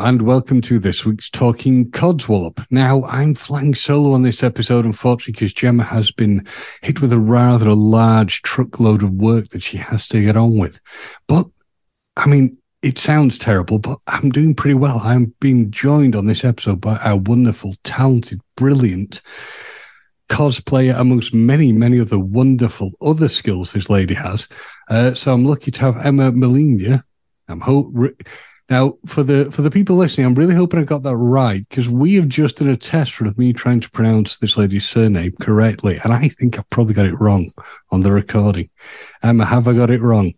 And welcome to this week's Talking Codswallop. Now, I'm flying solo on this episode, unfortunately, because Gemma has been hit with a rather large truckload of work that she has to get on with. But, I mean, it sounds terrible, but I'm doing pretty well. I'm being joined on this episode by our wonderful, talented, brilliant cosplayer, amongst many, many other wonderful other skills this lady has. Uh, so I'm lucky to have Emma Melina. I'm hope. Now, for the for the people listening, I'm really hoping I got that right because we have just done a test of me trying to pronounce this lady's surname correctly, and I think I probably got it wrong on the recording. Emma, have I got it wrong?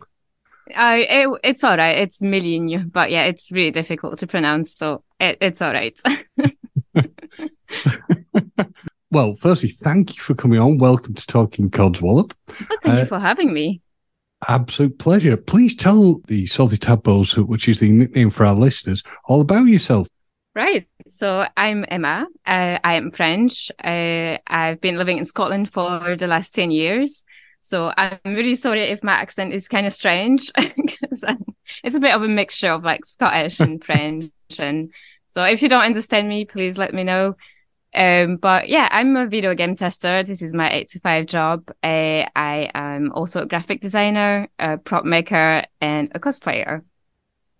Uh, it, it's all right. It's Miligne, but yeah, it's really difficult to pronounce, so it, it's all right. well, firstly, thank you for coming on. Welcome to Talking Codswallop. Well, thank uh, you for having me. Absolute pleasure. Please tell the Salty Tadpoles, which is the nickname for our listeners, all about yourself. Right. So I'm Emma. Uh, I am French. Uh, I've been living in Scotland for the last 10 years. So I'm really sorry if my accent is kind of strange because it's a bit of a mixture of like Scottish and French. And so if you don't understand me, please let me know. Um, but yeah, I'm a video game tester. This is my eight to five job. Uh, I am also a graphic designer, a prop maker, and a cosplayer,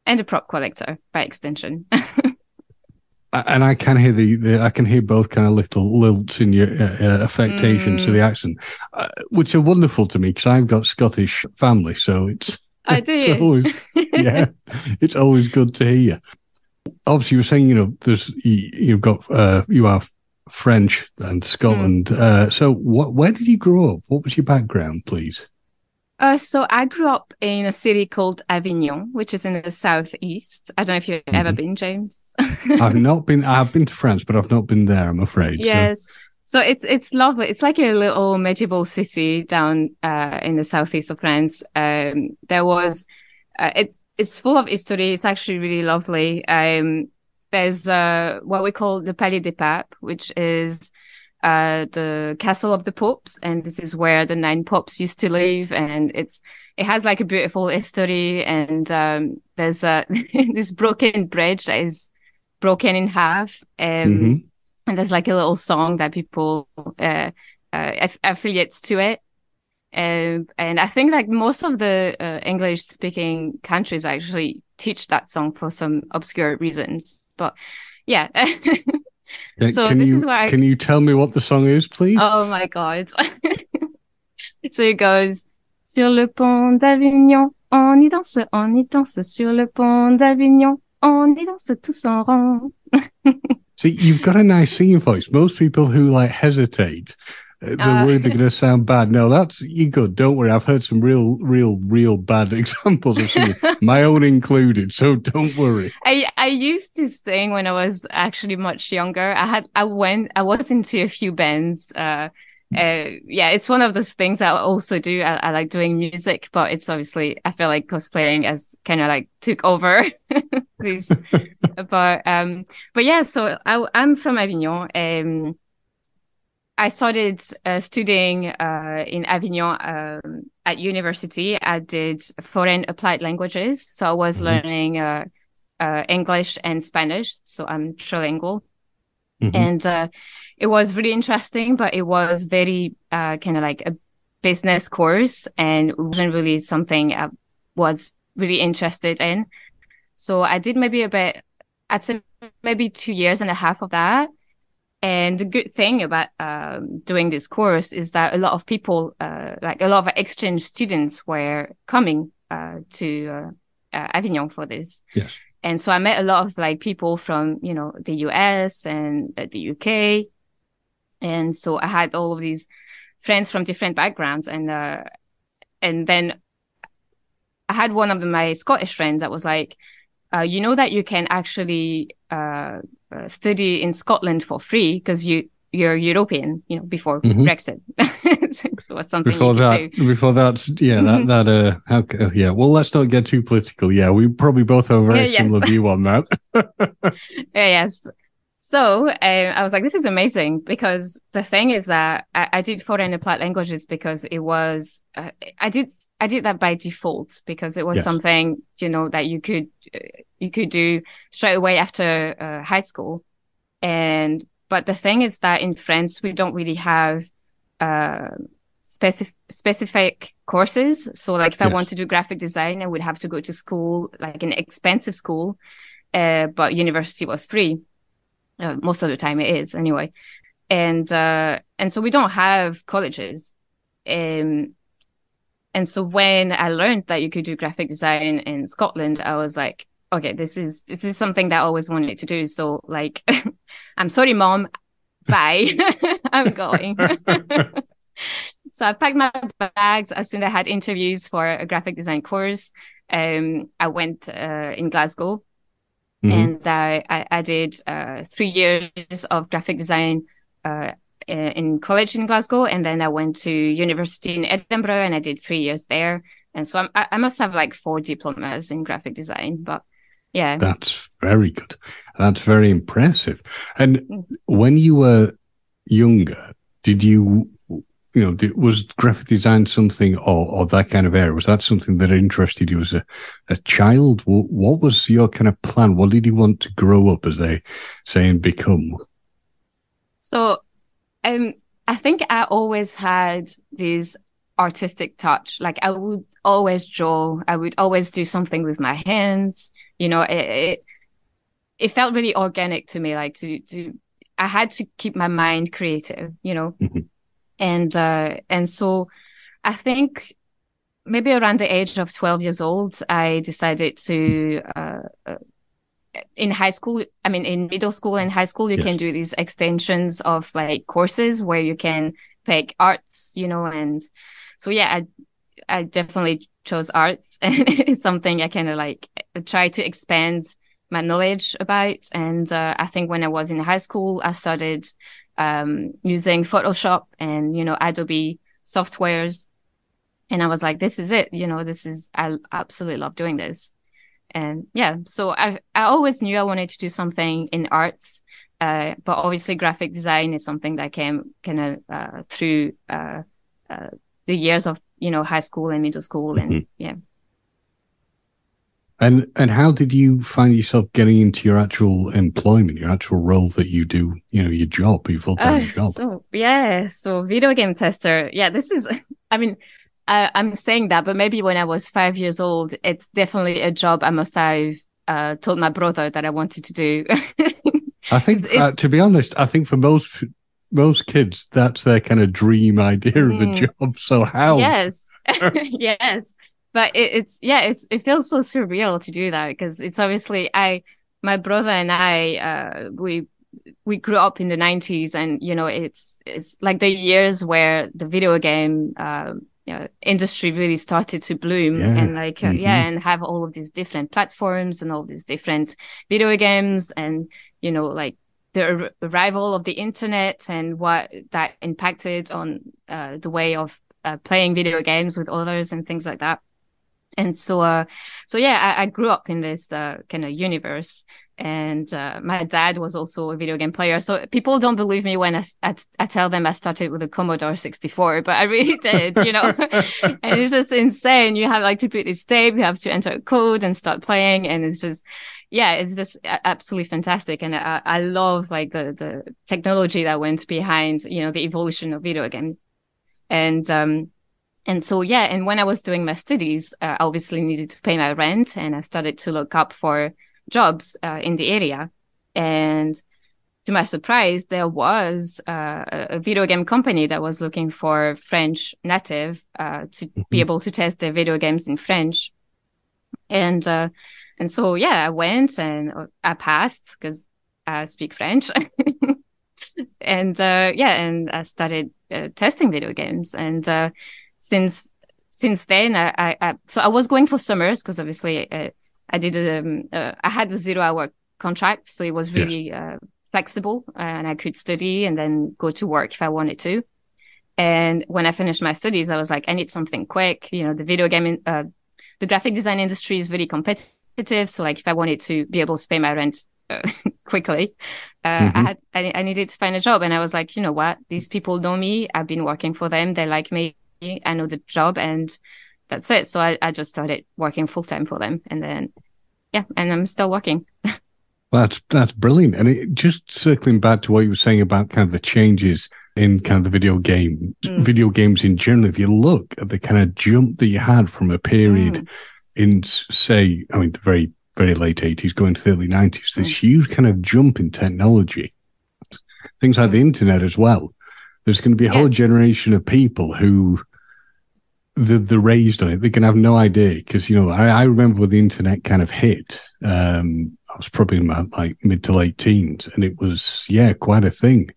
and a prop collector by extension. and I can hear the, the, I can hear both kind of little lilts in your uh, uh, affectations mm. to the accent, uh, which are wonderful to me because I've got Scottish family, so it's. I do. It's always, yeah, it's always good to hear you. Obviously, you were saying, you know, there's you, you've got uh, you are French and Scotland. Mm. Uh, so, what? Where did you grow up? What was your background, please? Uh, so I grew up in a city called Avignon, which is in the southeast. I don't know if you've mm-hmm. ever been, James. I've not been. I've been to France, but I've not been there. I'm afraid. Yes. So. so it's it's lovely. It's like a little medieval city down uh, in the southeast of France. Um, there was uh, it. It's full of history. It's actually really lovely. Um, there's uh, what we call the Palais des Papes, which is uh, the castle of the popes, and this is where the nine popes used to live. And it's it has like a beautiful history, and um, there's uh, this broken bridge that is broken in half, um, mm-hmm. and there's like a little song that people uh, uh, aff- affiliates to it. Um, and I think like most of the uh, English speaking countries actually teach that song for some obscure reasons. But yeah. so can this you, is why I... can you tell me what the song is, please? Oh my god. so it goes Sur le pont d'Avignon, on y danse, on y danse sur le pont d'Avignon, on y danse tous en rond. See, you've got a nice singing voice. Most people who like hesitate they're uh, worried they're going to sound bad. No, that's you good. Don't worry. I've heard some real, real, real bad examples of singing, my own included. So don't worry. I I used to sing when I was actually much younger. I had I went I was into a few bands. Uh, uh, yeah, it's one of those things I also do. I, I like doing music, but it's obviously I feel like cosplaying has kind of like took over these. but um, but yeah, so I, I'm from Avignon. Um I started uh, studying uh, in Avignon um, at university. I did foreign applied languages, so I was mm-hmm. learning uh, uh English and Spanish. So I'm trilingual, mm-hmm. and uh, it was really interesting. But it was very uh, kind of like a business course, and wasn't really something I was really interested in. So I did maybe a bit. I'd say maybe two years and a half of that and the good thing about um, doing this course is that a lot of people, uh, like a lot of exchange students, were coming uh, to uh, uh Avignon for this. Yes. And so I met a lot of like people from you know the US and uh, the UK, and so I had all of these friends from different backgrounds, and uh, and then I had one of my Scottish friends that was like, you know that you can actually uh, study in Scotland for free because you you're European, you know, before mm-hmm. Brexit. was something before that. Do. Before that, yeah, that that uh, how, oh, yeah. Well, let's not get too political. Yeah, we probably both have a very yeah, similar yes. view on that. yeah, yes. So um, I was like, this is amazing because the thing is that I, I did foreign applied languages because it was, uh, I did, I did that by default because it was yes. something, you know, that you could, uh, you could do straight away after uh, high school. And, but the thing is that in France, we don't really have, uh, specific, specific courses. So like if yes. I want to do graphic design, I would have to go to school, like an expensive school. Uh, but university was free. Uh, most of the time it is anyway. And, uh, and so we don't have colleges. Um, and so when I learned that you could do graphic design in Scotland, I was like, okay, this is, this is something that I always wanted to do. So like, I'm sorry, mom. Bye. I'm going. so I packed my bags as soon as I had interviews for a graphic design course. Um, I went, uh, in Glasgow Mm-hmm. And I, I, did uh, three years of graphic design uh, in college in Glasgow, and then I went to university in Edinburgh, and I did three years there. And so I'm, I must have like four diplomas in graphic design, but yeah, that's very good. That's very impressive. And mm. when you were younger, did you you know, was graphic design something or, or that kind of area? Was that something that interested you as a, a child? What was your kind of plan? What did you want to grow up, as they say, and become? So, um, I think I always had this artistic touch. Like I would always draw. I would always do something with my hands. You know, it, it, it felt really organic to me. Like to, to, I had to keep my mind creative, you know. Mm-hmm and uh, and so I think maybe around the age of 12 years old, I decided to, uh, in high school, I mean, in middle school and high school, you yes. can do these extensions of like courses where you can pick arts, you know, and so, yeah, I, I definitely chose arts and it's something I kind of like try to expand my knowledge about. And, uh, I think when I was in high school, I started um, using Photoshop and, you know, Adobe softwares. And I was like, this is it. You know, this is, I absolutely love doing this. And yeah, so I, I always knew I wanted to do something in arts. Uh, but obviously graphic design is something that came kind of, uh, through, uh, uh, the years of, you know, high school and middle school and mm-hmm. yeah. And and how did you find yourself getting into your actual employment, your actual role that you do, you know, your job, your full time uh, job? So yeah, so video game tester. Yeah, this is. I mean, I, am saying that, but maybe when I was five years old, it's definitely a job I must have uh, told my brother that I wanted to do. I think, uh, to be honest, I think for most most kids, that's their kind of dream idea mm, of a mm. job. So how? Yes, yes but it, it's yeah it's it feels so surreal to do that because it's obviously i my brother and i uh we we grew up in the 90s and you know it's it's like the years where the video game uh, you know, industry really started to bloom yeah. and like uh, mm-hmm. yeah and have all of these different platforms and all these different video games and you know like the arrival of the internet and what that impacted on uh, the way of uh, playing video games with others and things like that and so uh, so yeah I, I, grew up in this uh, kind of universe. And uh, my dad was also a video game player. So people don't believe me when I, I, I, tell them i started with a commodore 64 but i really did you know? And it's just insane. You have like to put this tape you have to enter code and start playing. And it's just yeah it's just absolutely fantastic. And i, I love like the the technology that went behind you know the evolution of video game. And um and so yeah and when i was doing my studies uh, i obviously needed to pay my rent and i started to look up for jobs uh, in the area. And to my surprise there was uh, a video game company that was looking for french native uh, to mm-hmm. be able to test their video games in french. And uh, and so yeah i went and uh, i passed because i speak french. And yeah and i started testing video games. And since since then, I, I, I so I was going for summers because obviously uh, I did um, uh, I had a zero hour contract, so it was really yes. uh, flexible and I could study and then go to work if I wanted to. And when I finished my studies, I was like, I need something quick. You know, the video game, uh, the graphic design industry is very competitive. So like, if I wanted to be able to pay my rent uh, quickly. Uh, mm-hmm. I had I, I needed to find a job, and I was like, you know what? These people know me. I've been working for them. They like me. I know the job, and that's it. So I, I just started working full time for them, and then yeah, and I'm still working. that's that's brilliant. And it, just circling back to what you were saying about kind of the changes in kind of the video game, mm. video games in general. If you look at the kind of jump that you had from a period mm. in, say, I mean, the very very late eighties, going to the early nineties, this mm. huge kind of jump in technology, things like the mm. internet as well. There's going to be a yes. whole generation of people who the the raised on it. They can have no idea because you know I, I remember when the internet kind of hit. Um, I was probably in my like mid to late teens, and it was yeah quite a thing.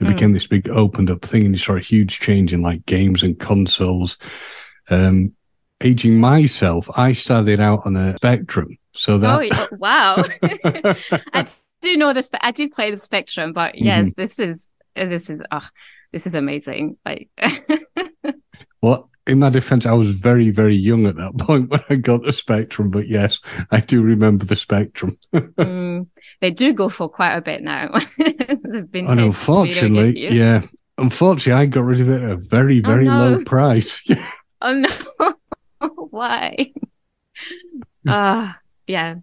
It mm. became this big opened up thing, and you saw a huge change in like games and consoles. Um, aging myself, I started out on a Spectrum, so that oh, oh wow, I do know this, but I did play the Spectrum, but yes, mm-hmm. this is this is oh, this is amazing. Like, well, in my defense, I was very, very young at that point when I got the Spectrum, but yes, I do remember the Spectrum. mm, they do go for quite a bit now. and unfortunately, yeah, unfortunately, I got rid of it at a very, oh, very oh, no. low price. oh no, why? Ah, uh, yeah.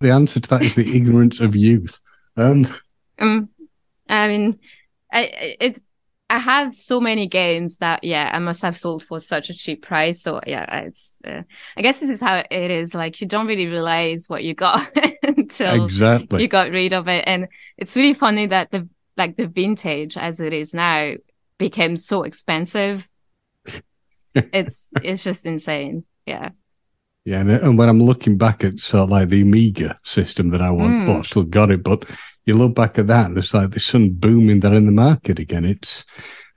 The answer to that is the ignorance of youth. Um, um I mean, I, it's I have so many games that yeah, I must have sold for such a cheap price. So yeah, it's uh, I guess this is how it is. Like you don't really realize what you got until exactly. you got rid of it, and it's really funny that the like the vintage as it is now became so expensive. it's it's just insane. Yeah. Yeah, and, and, when I'm looking back at sort of like the Amiga system that I want, mm. well, I still got it, but you look back at that and it's like the sun booming there in the market again. It's,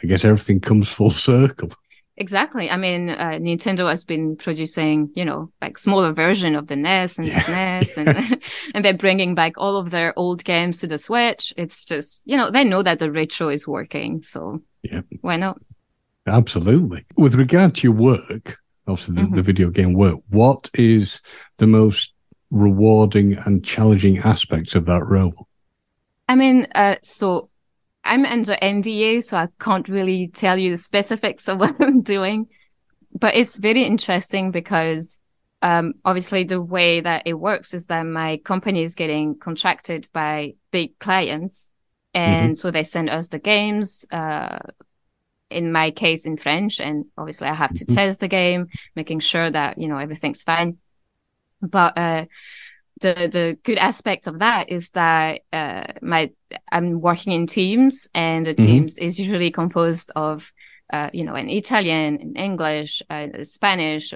I guess everything comes full circle. Exactly. I mean, uh, Nintendo has been producing, you know, like smaller version of the NES and yeah. the NES, and and they're bringing back all of their old games to the Switch. It's just, you know, they know that the retro is working, so yeah, why not? Absolutely. With regard to your work, obviously the, mm-hmm. the video game work. What is the most rewarding and challenging aspects of that role? I mean, uh, so I'm under NDA, so I can't really tell you the specifics of what I'm doing, but it's very interesting because um, obviously the way that it works is that my company is getting contracted by big clients. And mm-hmm. so they send us the games, uh, in my case in French. And obviously I have to mm-hmm. test the game, making sure that, you know, everything's fine. But, uh, the, the good aspect of that is that, uh, my, I'm working in teams and the mm-hmm. teams is usually composed of, uh, you know, an Italian, an English, uh, Spanish,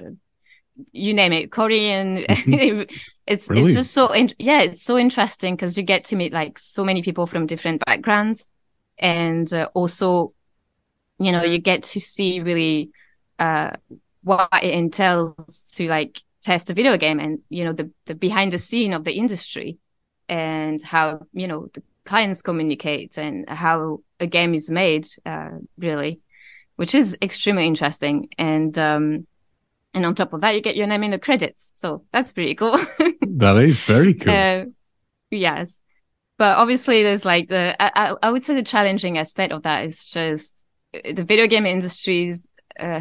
you name it, Korean. Mm-hmm. it's Brilliant. it's just so in- yeah, it's so interesting because you get to meet like so many people from different backgrounds, and uh, also you know, you get to see really uh, what it entails to like test a video game and, you know, the, the behind the scene of the industry and how, you know, the clients communicate and how a game is made, uh, really, which is extremely interesting. And, um, and on top of that, you get your name in the credits. So that's pretty cool. that is very cool. Uh, yes. But obviously there's like the, I, I would say the challenging aspect of that is just the video game industries, uh,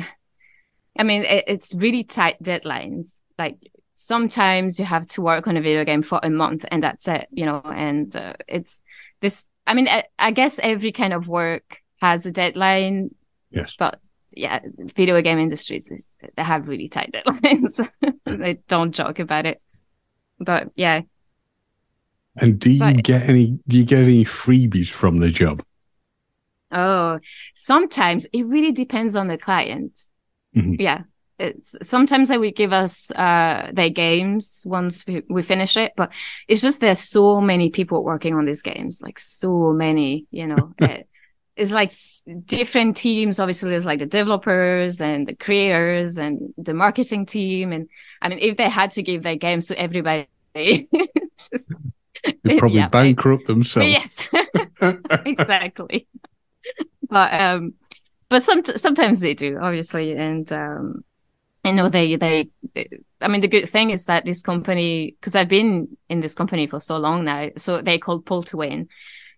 I mean, it, it's really tight deadlines. Like sometimes you have to work on a video game for a month and that's it, you know, and uh, it's this, I mean, I, I, guess every kind of work has a deadline. Yes. But yeah, video game industries, they have really tight deadlines. they don't joke about it. But yeah. And do you but, get any, do you get any freebies from the job? Oh, sometimes it really depends on the client. Mm-hmm. Yeah. It's sometimes they would give us uh their games once we, we finish it, but it's just there's so many people working on these games, like so many, you know. it, it's like different teams. Obviously, there's like the developers and the creators and the marketing team. And I mean, if they had to give their games to everybody, just, they probably yeah, bankrupt themselves. Yes, exactly but um, but some sometimes they do, obviously, and um, I know they, they, I mean, the good thing is that this company, because I've been in this company for so long now, so they called Pole to Win.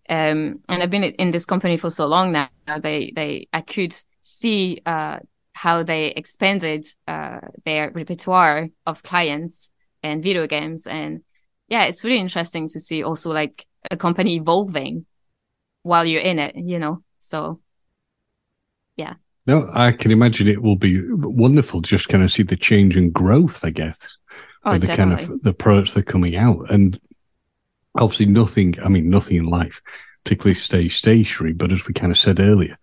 Um, and I've been in this company for so long now. They, they, I could see, uh, how they expanded, uh, their repertoire of clients and video games. And yeah, it's really interesting to see also like a company evolving while you're in it, you know? So yeah. No, I can imagine it will be wonderful just kind of see the change and growth, I guess, oh, of the definitely. kind of the products that are coming out. And obviously nothing, I mean, nothing in life particularly stays stationary, but as we kind of said earlier,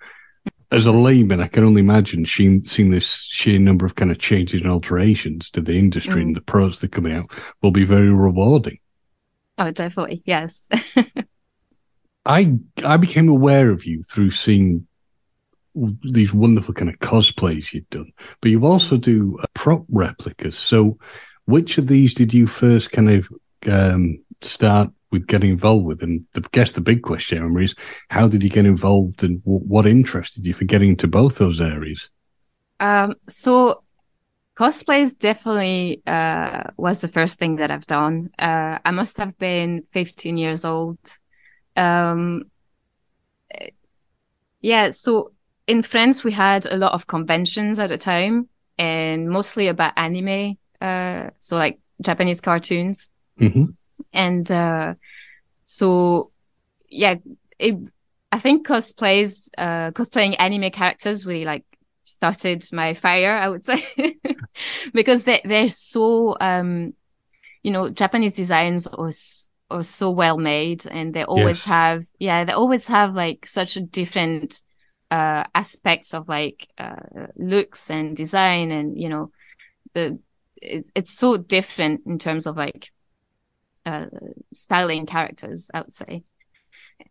as a layman, I can only imagine seeing, seeing this sheer number of kind of changes and alterations to the industry Mm. and the products that are coming out will be very rewarding. Oh, definitely. Yes. I I became aware of you through seeing these wonderful kind of cosplays you've done, but you also do uh, prop replicas. So, which of these did you first kind of um, start with getting involved with? And the, I guess the big question Emma, is how did you get involved, and w- what interested you for getting into both those areas? Um, so cosplays definitely uh was the first thing that I've done. Uh, I must have been 15 years old. Um, eh, yeah, so in France we had a lot of conventions at the time and mostly about anime, uh, so like Japanese cartoons. hmm And uh so yeah, it I think cosplays uh cosplaying anime characters really like started my fire, I would say. because they they're so um you know, Japanese designs are are so well made and they always Yes. have yeah, they always have like such a different uh aspects of like uh looks and design and you know the it, it's so different in terms of like uh styling characters i would say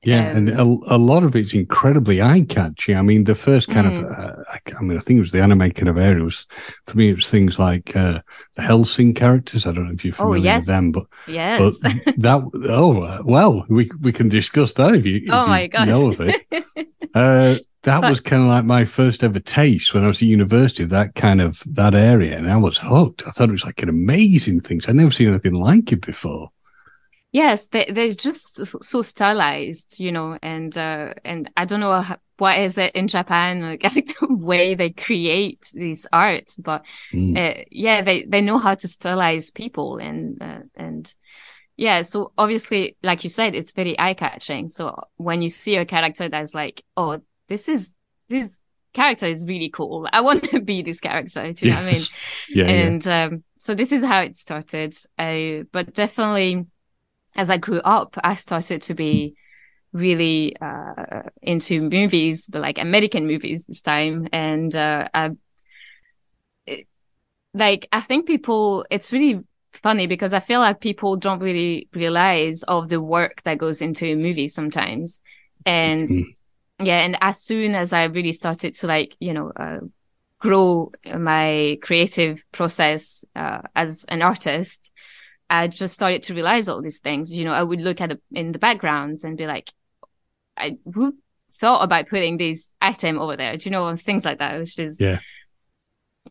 Yeah, Um, and a, a lot of it's incredibly eye catching. I mean, the first kind of, Mm. uh, I, I mean, I think it was the anime kind of area. Was for me, it was things like uh, the Hellsing characters. I don't know if you're Oh, familiar yes. with them, but yes that oh well, we we can discuss that if you, if oh you my god know of it. That But- was kind of like my first ever taste when I was at university. of That kind of that area, and I was hooked. I thought it was like an amazing thing. I'd never seen anything like it before. yes they, they're just so- stylized you know and uh and i don't know how, what is it in japan like the way they create these arts but Mm. uh, yeah they they know how to stylize people and uh, and yeah so obviously like you said it's very eye catching so when you see a character that's like oh this is this character is really cool i want to be this character do you know what i mean Yes. Yeah, yeah. and um, so this is how it started I, but definitely as i grew up i started to be really uh, into movies but like american movies this time and uh, I, it, like i think people it's really funny because i feel like people don't really realize of the work that goes into a movie sometimes and Mhm. Yeah and as soon as i really started to like you know uh, grow my creative process uh, as an artist i just started to realize all these things. You know i would look at the, in the backgrounds and be like i who thought about putting this item over there? Do you know and things like that which is Yeah.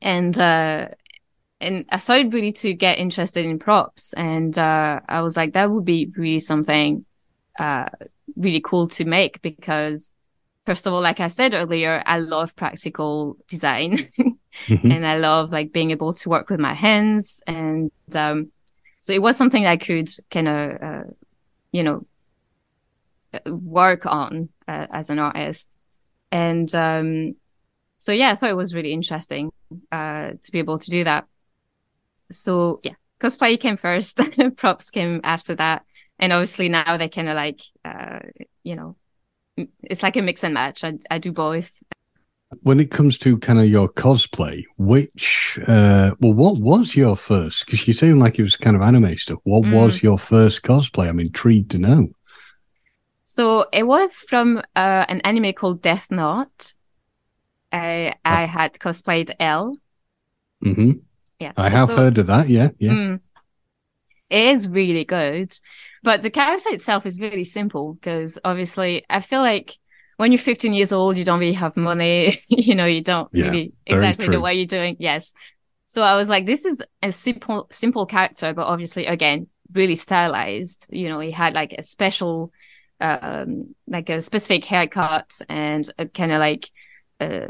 and uh and i started really to get interested in props. And uh i was like that would be really something uh really cool to make because first of all like i said earlier i love practical design Mhm. and I love like being able to work with my hands. And um, so it was something I could kind of, uh, you know, uh, work on uh, as an artist. And um, so yeah, I thought it was really interesting uh, to be able to do that. So yeah, cosplay came first, props came after that, and obviously now they kind of like, uh, you know, it's like a mix and match. I I do both. when it comes to kind of your cosplay, which, uh, well, what was your first? Because you seem like it was kind of anime stuff. What Mm. was your first cosplay? I'm intrigued to know. So it was from uh, an anime called Death Note. I I had cosplayed L. Mm-hmm. Yeah, I have So, heard of that. Yeah, yeah. mm, it is really good, but the character itself is really simple because obviously I feel like when you're 15 years old, you don't really have money. you know, you don't Yeah, really exactly true. know what you're doing. Yes. So I was like, this is a simple, simple character, but obviously, again, really stylized. You know, he had like a special, um, like a specific haircut and a kind of like, uh,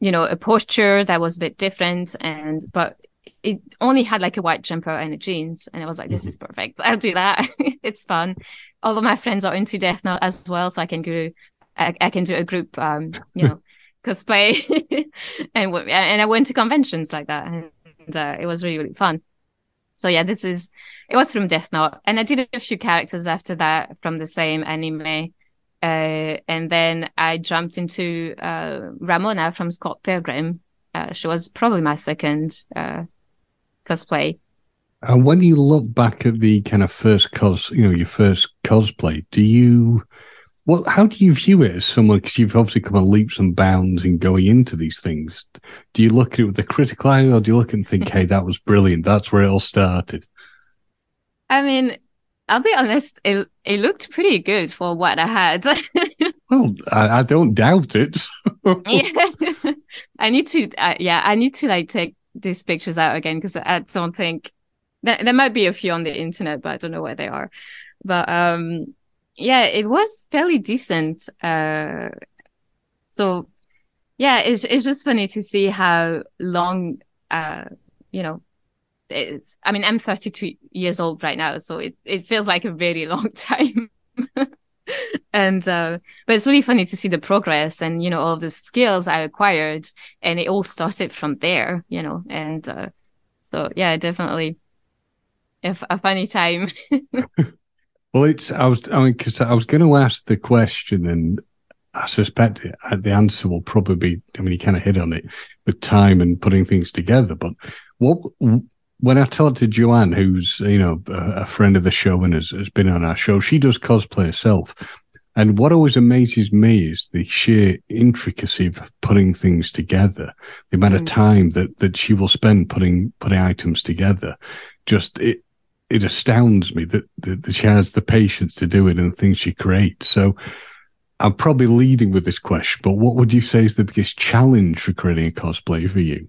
you know, a posture that was a bit different. And, but it only had like a white jumper and a jeans. And I was like, this mm-hmm. is perfect. I'll do that. it's fun. All of my friends are into Death Note as well. So I can go, I, I can do a group, um, you know, cosplay and and I went to conventions like that and uh, it was really really fun. So yeah, this is it was from Death Note and I did a few characters after that from the same anime. Uh, and then I jumped into uh, Ramona from Scott Pilgrim. Uh, she was probably my second uh, cosplay. And when you look back at the kind of first cos, you know, your first cosplay, do you well, how do you view it as someone? Because you've obviously come on leaps and bounds in going into these things. Do you look at it with a critical eye, or do you look and think, "Hey, that was brilliant. That's where it all started." I mean, I'll be honest. It it looked pretty good for what I had. well, I, I, don't doubt it. yeah. I need to. Uh, yeah, I need to like take these pictures out again because I don't think there, there might be a few on the internet, but I don't know where they are. But um, yeah, it was fairly decent. Uh, so yeah, it's it's just funny to see how long, uh, you know, it's. I mean, I'm 32 years old right now, so it it feels like a very long time. and uh, but it's really funny to see the progress and you know all the skills I acquired, and it all started from there, you know, and uh, so yeah, definitely, if a funny time. Well, it's I was I mean because I was going to ask the question, and I suspect it, uh, the answer will probably be. I mean, you kind of hit on it with time and putting things together. But what when I talked to Joanne, who's you know a, friend of the show and has, has been on our show, she does cosplay herself. And what always amazes me is the sheer intricacy of putting things together, the amount mm. of time that, that she will spend putting putting items together. Just it, it astounds me that, that, that she has the patience to do it and the things she creates. So I'm probably leading with this question, but what would you say is the biggest challenge for creating a cosplay for you?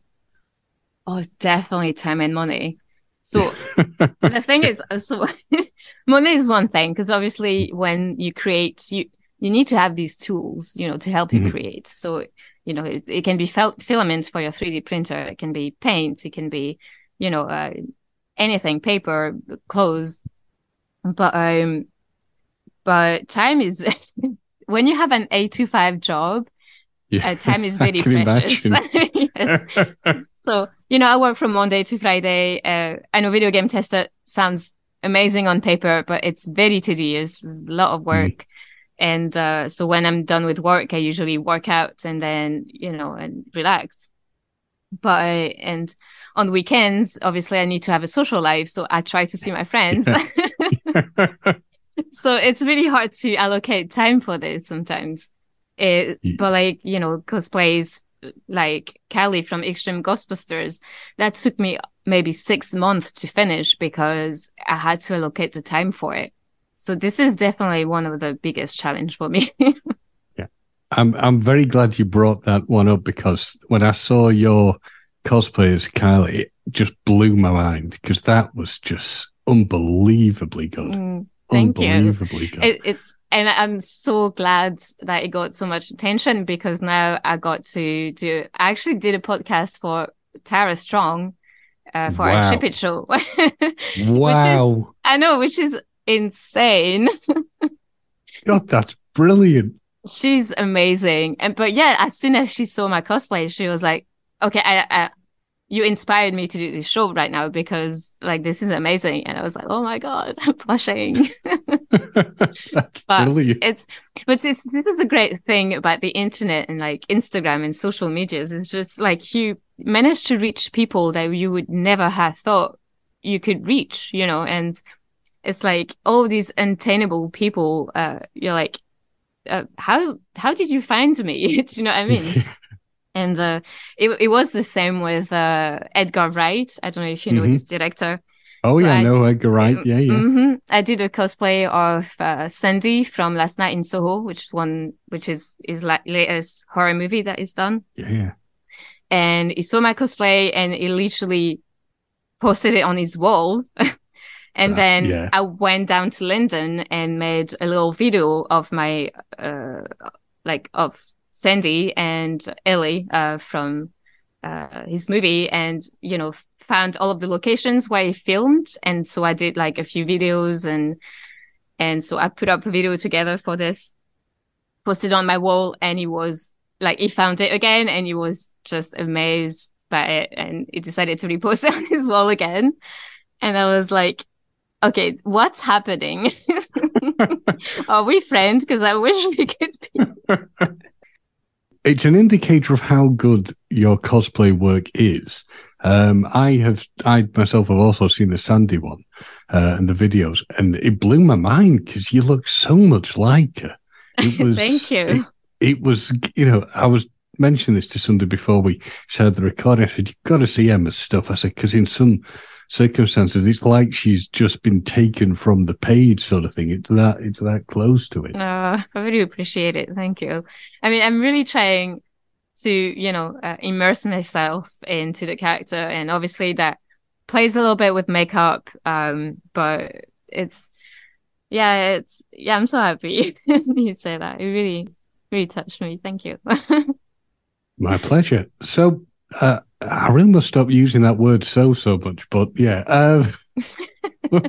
Oh, definitely time and money. So the thing is, so money is one thing because obviously when you create, you you need to have these tools, you know, to help you mm-hmm. create. So you know, it, it can be fel- filaments for your 3D printer, it can be paint, it can be, you know, uh, anything, paper, clothes. But um, but time is when you have an eight to five job. Yeah. Uh, time is very precious. yes. So you know, I work from Monday to Friday. Uh, I know video game tester sounds amazing on paper, but it's very tedious. It's a lot of work. Mm. And uh, so when I'm done with work, I usually work out and then, you know, and relax. But, and on weekends, obviously I need to have a social life. So I try to see my friends. so it's really hard to allocate time for this sometimes. It, but like, you know, cosplays like Callie from Extreme Ghostbusters, that took me maybe six months to finish because I had to allocate the time for it. So this is definitely one of the biggest challenge for me. yeah. I'm I'm very glad you brought that one up because when I saw your cosplay as Kylie, it just blew my mind because that was just unbelievably good. Mm, thank you. It, it's and I'm so glad that it got so much attention because now I got to do. I actually did a podcast for Tara Strong uh, for wow. our Ship It show. wow! Is, I know, which is insane. God, that's brilliant. She's amazing, and but yeah, as soon as she saw my cosplay, she was like, "Okay, I, I you inspired me to do this show right now because like this is amazing. And i was like oh my god i'm blushing. But brilliant. it's but this, this is a great thing about the internet and like instagram and social medias. It's just like you manage to reach people that you would never have thought you could reach you know? And it's like all these unattainable people uh you're like uh, how how did you find me? Do you know what i mean and uh, it it was the same with uh, Edgar Wright. I don't know if you know mm-hmm. this director. Oh so yeah, I know Edgar Wright. Yeah, yeah. Mm-hmm, I did a cosplay of uh, Sandy from Last Night in Soho, which one, which is is like latest horror movie that is done. Yeah, and he saw my cosplay and he literally posted it on his wall. and uh, then yeah. I went down to London and made a little video of my, uh, like of Sandy and Ellie, uh, from, uh, his movie and, you know, found all of the locations where he filmed. And so I did like a few videos and, and so I put up a video together for this, posted on my wall and he was like, he found it again and he was just amazed by it and he decided to repost it on his wall again. And I was like, okay, what's happening? Are we friends? Because I wish we could be. it's an indicator of how good your cosplay work is. Um, I have, I myself have also seen the Sandy one uh, and the videos, and it blew my mind because you look so much like her. It was, Thank you. It, it was, you know, I was mentioning this to somebody before we started the recording. I said, You've got to see Emma's stuff. I said, because in some circumstances, it's like she's just been taken from the page, sort of thing. It's that, it's that close to it. Oh, I really appreciate it. Thank you. I mean, I'm really trying to, you know, uh, immerse myself into the character. And obviously that plays a little bit with makeup. Um, but it's, yeah, it's, yeah, I'm so happy you say that. It really, really touched me. Thank you. My pleasure. So, uh, I really must stop using that word so so much, but yeah. Uh,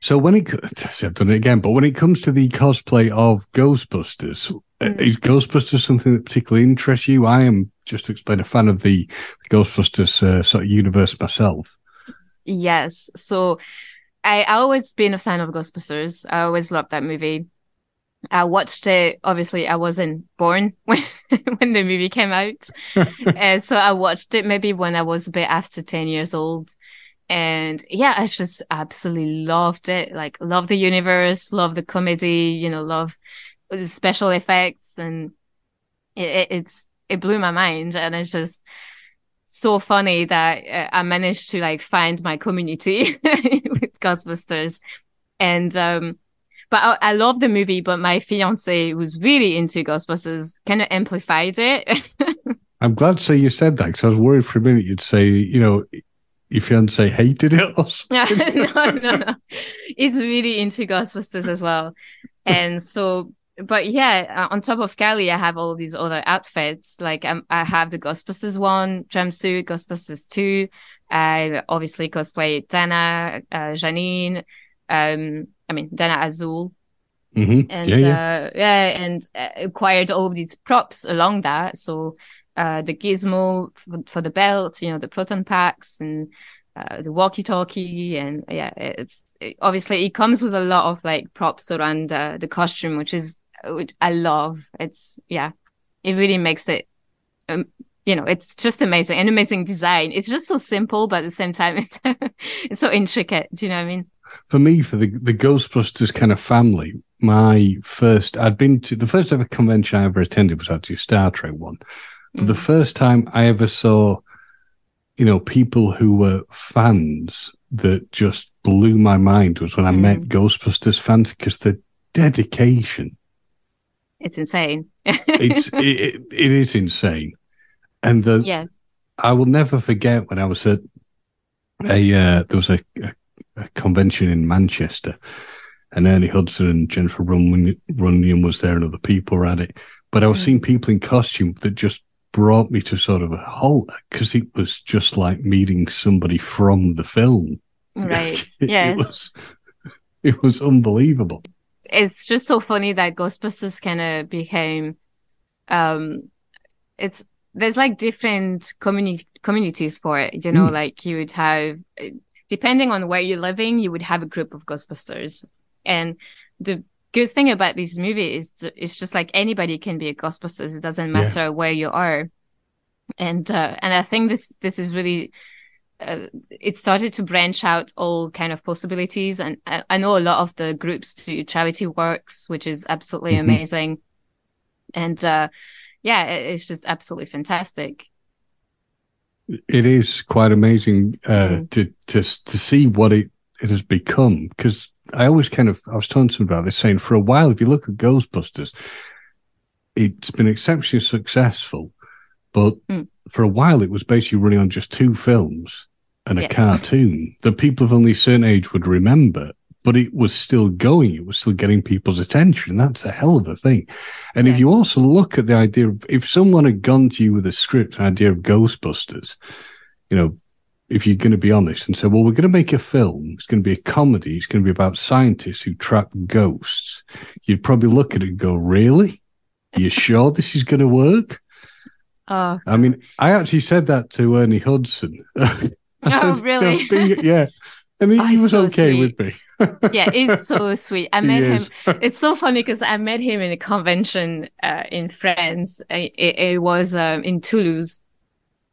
so when it I've done it again, but when it comes to the cosplay of Ghostbusters, mm. is Ghostbusters something that particularly interests you? I am just to explain a fan of the, the Ghostbusters uh, sort of universe myself. Yes, so I I always been a fan of Ghostbusters. I always loved that movie. I watched it. Obviously, I wasn't born when when the movie came out, and so I watched it maybe when I was a bit after ten years old. And yeah, I just absolutely loved it. Like, love the universe, love the comedy, you know, love the special effects, and it, it, it's it blew my mind. And it's just so funny that uh, I managed to like find my community with Ghostbusters, and um but I, I love the movie, but my fiance was really into Ghostbusters, kind of amplified it. I'm glad to say you said that because I was worried for a minute you'd say, you know, your fiance hated it or something. no, no, no. It's really into Ghostbusters as well. And so, but yeah, uh, on top of Kelly, I have all these other outfits. Like um, I have the Ghostbusters one jumpsuit, Ghostbusters two. I obviously cosplay Dana, uh, Janine, um, I mean, Dana as Zuul. Mm-hmm. And yeah, yeah. Uh, yeah, and uh, acquired all of these props along that. So uh, the gizmo for, for, the belt, you know, the proton packs and uh, the walkie-talkie, and yeah, it's it, obviously it comes with a lot of like props around uh, the costume, which is which I love. It's yeah, it really makes it. Um, you know, it's just amazing, an amazing design. It's just so simple, but at the same time, it's it's so intricate. Do you know what I mean? For me, for the, the Ghostbusters kind of family, my first, I'd been to the first ever convention I ever attended was actually a Star Trek one. But mm. the first time I ever saw, you know, people who were fans that just blew my mind was when I mm. met Ghostbusters fans because the dedication. It's insane. it's it, it is insane, and the yeah. I will never forget when I was at a uh, there was a, a a convention in Manchester, and Ernie Hudson and Jennifer Runyon was there, and other people were at it. But I was mm. seeing people in costume that just brought me to sort of a halt because it was just like meeting somebody from the film. Right. yes. It was, it was unbelievable. It's just so funny that Ghostbusters kind of became, um, it's there's like different community communities for it. You know, mm. like you would have depending on where you're living, you would have a group of Ghostbusters. And the good thing about this movie is it's just like anybody can be a Ghostbusters. It doesn't matter yeah. where you are. And uh, and I think this this is really uh, it started to branch out all kind of possibilities. And I, I, know a lot of the groups do charity works, which is absolutely mm-hmm. amazing. And uh, yeah, it's just absolutely fantastic it is quite amazing uh, mm. to to to see what it it has become because I always kind of I was talking to about this saying for a while if you look at Ghostbusters, it's been exceptionally successful, but Mm. for a while it was basically running on just two films and a cartoon that people of only a certain age would remember. But it was still going. It was still getting people's attention. That's a hell of a thing. And if you also look at the idea of if someone had gone to you with a script, an idea of Ghostbusters, you know, if you're going to be honest and say, well, we're going to make a film, it's going to be a comedy, it's going to be about scientists who trap ghosts, you'd probably look at it and go, really? You sure this is going to work? Oh, I mean, I actually said that to Ernie Hudson. Oh, said, really? "You know, be- yeah. And he, Oh, he was so okay sweet. with me. yeah, he's so sweet. I met him. It's so funny because I met him in a convention uh, in France. It, it, it was um, in Toulouse,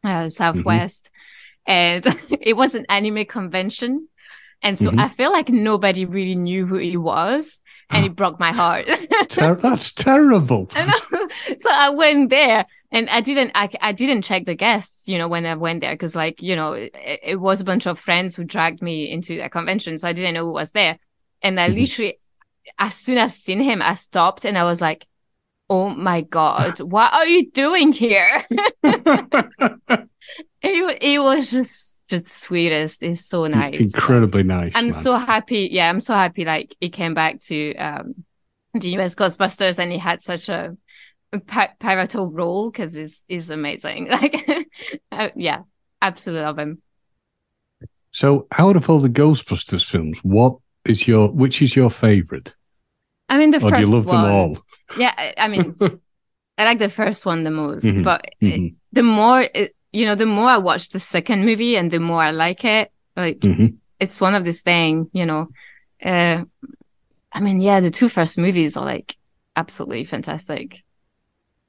uh, Southwest, and it was an anime convention. And so Mhm. I feel like nobody really knew who he was, and it broke my heart. Ter- that's terrible. I. So I went there and I didn't, I, I didn't check the guests, you know, when I went there. Cause like, you know, it, it was a bunch of friends who dragged me into that convention. So I didn't know who was there. And I Mhm. literally, as soon as seen him, I stopped and I was like, Oh my God, what are you doing here? it, it was just, just sweetest. It's so nice. Incredibly nice. I'm man. so happy. Yeah, I'm so happy. Like it came back to um, the US Ghostbusters, and he had such a, pivotal role because he's is amazing. Like, uh, yeah, absolutely love him. So, out of all the Ghostbusters films, what is your which is your favorite, I mean, the or first do you love one. them all? Yeah, I, mean, I like the first one the most, Mhm, but Mhm, the more it, you know, the more I watch the second movie, and the more I like it. Like, mhm. it's one of this thing, you know. Uh, I mean, yeah, the two first movies are like absolutely fantastic.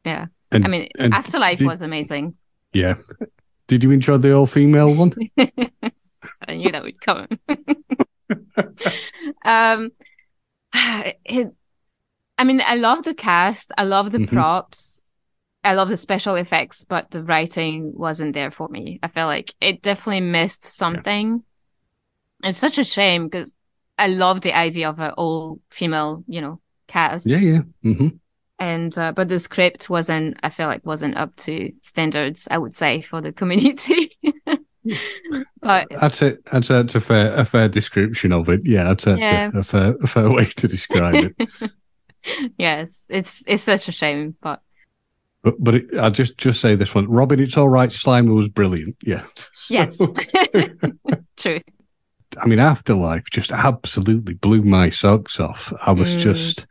Yeah. And- I mean, and Afterlife did- was amazing. Yeah. Did you enjoy the all female one? I knew that would come. um, it, I mean, I love the cast. I love the Mhm. props. I love the special effects, but the writing wasn't there for me. I feel like it definitely missed something. It's such a shame because I love the idea of an all female, you know, cast. yeah, yeah. hmm And uh, but the script wasn't. I feel like wasn't up to standards. I would say for the community. but That's it. That's, a- that's a fair a fair description of it. Yeah, that's, that's Yeah. a, a fair a fair way to describe it. yes, it's it's such a shame. But But but it, I'll just just say this one, Robin. It's all right. Slimer was brilliant. Yeah. So, yes, true. I mean, Afterlife just absolutely blew my socks off. I was Mm. just,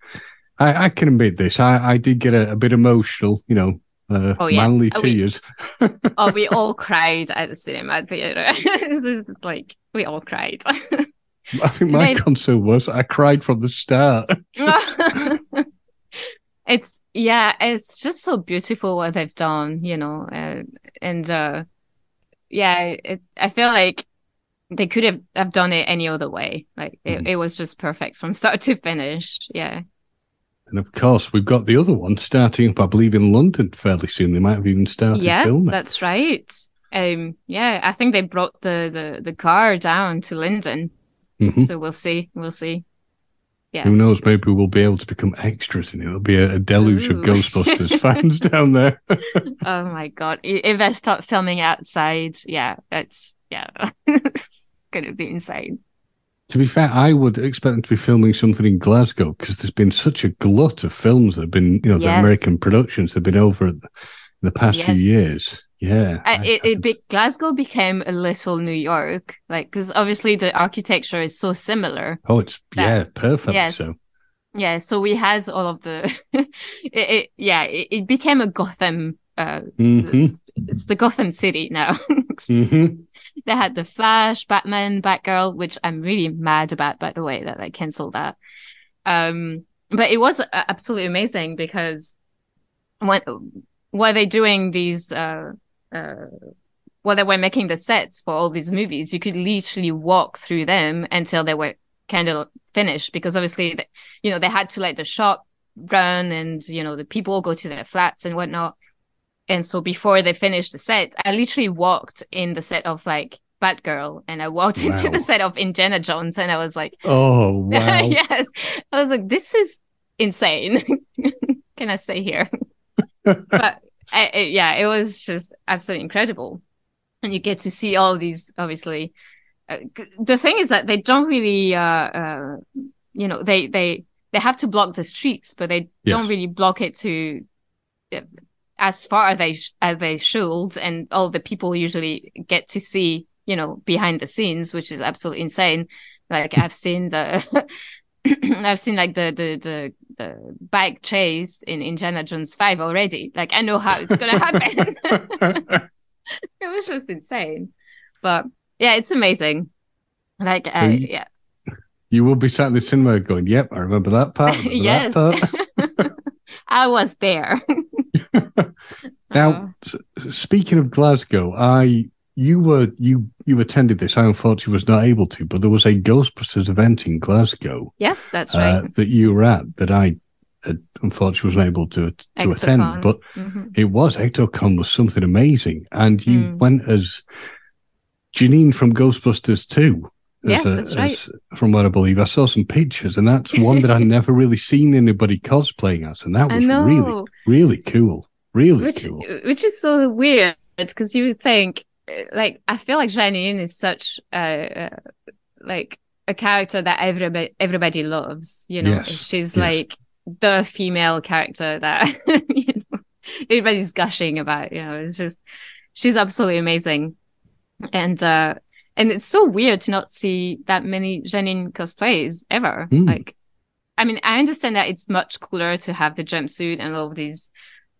I, I can admit this. I, I did get a, a bit emotional, you know, uh, Oh, yes. manly Oh, we- tears. Oh, we all cried at the cinema theater. This is like we all cried. I think my They- concern was I cried from the start. it's yeah, it's just so beautiful what they've done, you know, uh, and uh, yeah, it, I feel like they could have, have done it any other way. Like it, Mhm. it was just perfect from start to finish. Yeah. And of course, we've got the other one starting up, I believe, in London fairly soon. They might have even started yes, filming. that's right. Um, yeah, I think they brought the, the, the car down to London. Mhm. So we'll see. We'll see. Yeah. Who knows? Maybe we'll be able to become extras in it. There'll be a, a deluge of Ghostbusters fans down there. Oh my God. If they start filming outside, yeah, that's, yeah, it's going to be insane. To be fair, I would expect them to be filming something in Glasgow because there's been such a glut of films that have been, you know, the American productions have been over in the past few years. Yeah. Uh, I- it, it be, Glasgow became a little New York, like, because obviously the architecture is so similar. oh, it's, that- yeah, perfect. yes. So, Yeah, so we had all of the, it, it, yeah, it, it became a Gotham, uh, hmm it's the Gotham City now. hmm they had the Flash, Batman, Batgirl, which I'm really mad about, by the way, that they cancelled that. Um, but it was uh, absolutely amazing because when while they doing these, uh, uh, while they were making the sets for all these movies, you could literally walk through them until they were kind of finished because obviously, the, you know, they had to let the shop run and, you know, the people go to their flats and whatnot. And so before they finished the set, I literally walked in the set of like Batgirl and I walked into the set of Indiana Jones and I was like, Oh, wow. yes. I was like, this is insane. Can I stay here? but I, it, yeah, it was just absolutely incredible. And you get to see all these, obviously. Uh, the thing is that they don't really, uh, uh, you know, they, they, they have to block the streets, but they yes. don't really block it to uh, as far as they, as they should. And all the people usually get to see, you know, behind the scenes, which is absolutely insane. Like I've seen the, I've seen like the, the, the, the bike chase in Indiana Jones 5 already. Like I know how it's going to happen. it was just insane. But yeah, it's amazing. Like, uh, you, yeah. You will be sat in the cinema going, yep, I remember that part. Remember yes. That part. I was there. Now, uh, speaking of Glasgow, I you were you you attended this. I unfortunately was not able to, but there was a Ghostbusters event in Glasgow. Yes, that's right. Uh, that you were at that I uh, unfortunately wasn't able to to attend, but mm-hmm. it was Ectocon was something amazing, and you mm. went as Janine from Ghostbusters too. Yes, a, that's right. From what I believe, I saw some pictures, and that's one that I never really seen anybody cosplaying as, and that was really, really cool. Really which, cool. Which is so weird because you think like I feel like Janine is such a, like a character that everybody everybody loves. You know, yes. she's yes. like the female character that you know everybody's gushing about. You know, it's just she's absolutely amazing, and uh and it's so weird to not see that many Janine cosplays ever. Mm. Like, I mean, I understand that it's much cooler to have the jumpsuit and all of these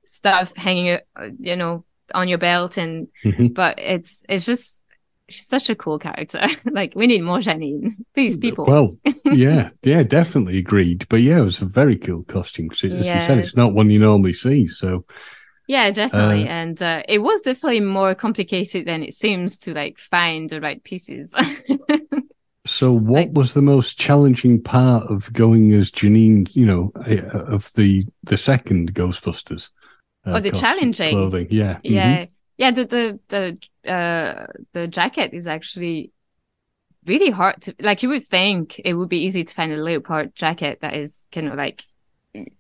stuff hanging, uh, you know, on your belt and mm-hmm. but it's it's just she's such a cool character like we need more janine please people well yeah yeah definitely agreed but yeah it was a very cool costume because as yes. you said it's not one you normally see so yeah definitely uh, and uh, it was definitely more complicated than it seems to like find the right pieces so what like, was the most challenging part of going as janine you know eh, of the the second ghostbusters uh, oh, the challenging clothing. Yeah, yeah, mm-hmm. yeah. The the the uh the jacket is actually really hard to like. You would think it would be easy to find a leopard jacket that is kind of like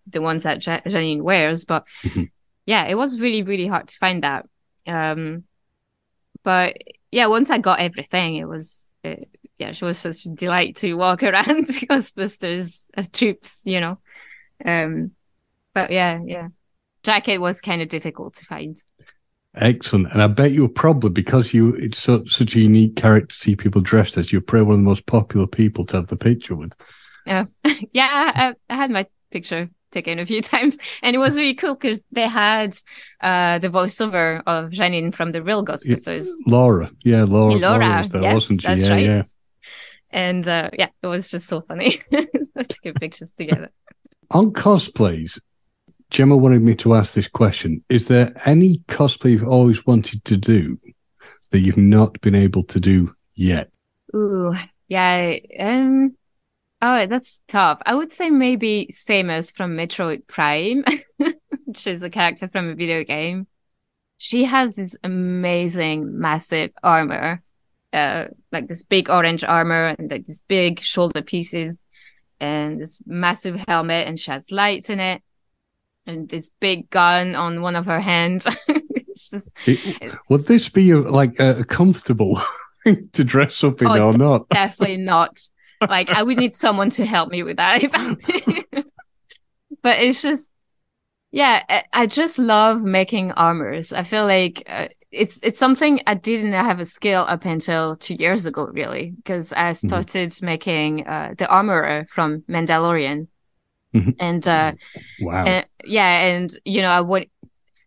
the ones that Janine wears, but mm-hmm. Yeah, it was really really hard to find that. Um, but yeah, once I got everything, it was. It, yeah, she was such a delight to walk around Ghostbusters uh, troops, you know. Um, but yeah, yeah jacket was kind of difficult to find. Excellent. And I bet you were probably because you it's so, such a unique character to see people dressed as you're probably one of the most popular people to have the picture with. Yeah. yeah, I, I had my picture taken a few times and it was really cool because they had uh the voiceover of Janine from the real Ghostbusters. Laura. Yeah, Laura. Laura, Laura was there, yes, wasn't she? yeah, right. yeah. And uh, yeah, it was just so funny to get pictures together. On cosplays, Gemma wanted me to ask this question. Is there any cosplay you've always wanted to do that you've not been able to do yet? Ooh, yeah. Um, oh, that's tough. I would say maybe Samus from Metroid Prime, which is a character from a video game. She has this amazing, massive armor, uh, like this big orange armor and like these big shoulder pieces and this massive helmet and she has lights in it and this big gun on one of her hands. just, it, would this be a, like a comfortable thing to dress up in oh, or not? Definitely not. Like I would need someone to help me with that. but it's just, yeah, I, I, just love making armors. I feel like uh, it's it's something I didn't have a skill up until two years ago, really, because I mm-hmm. started mm-hmm. making uh, the armorer from Mandalorian Mm-hmm. And uh, wow, and, yeah, and you know what?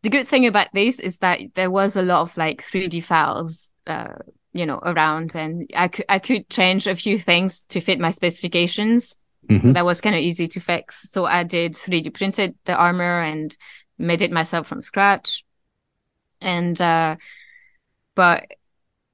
The good thing about this is that there was a lot of like 3D files, uh, you know, around, and I could I could change a few things to fit my specifications. Mm-hmm. So that was kind of easy to fix. So I did 3D printed the armor and made it myself from scratch. And uh, but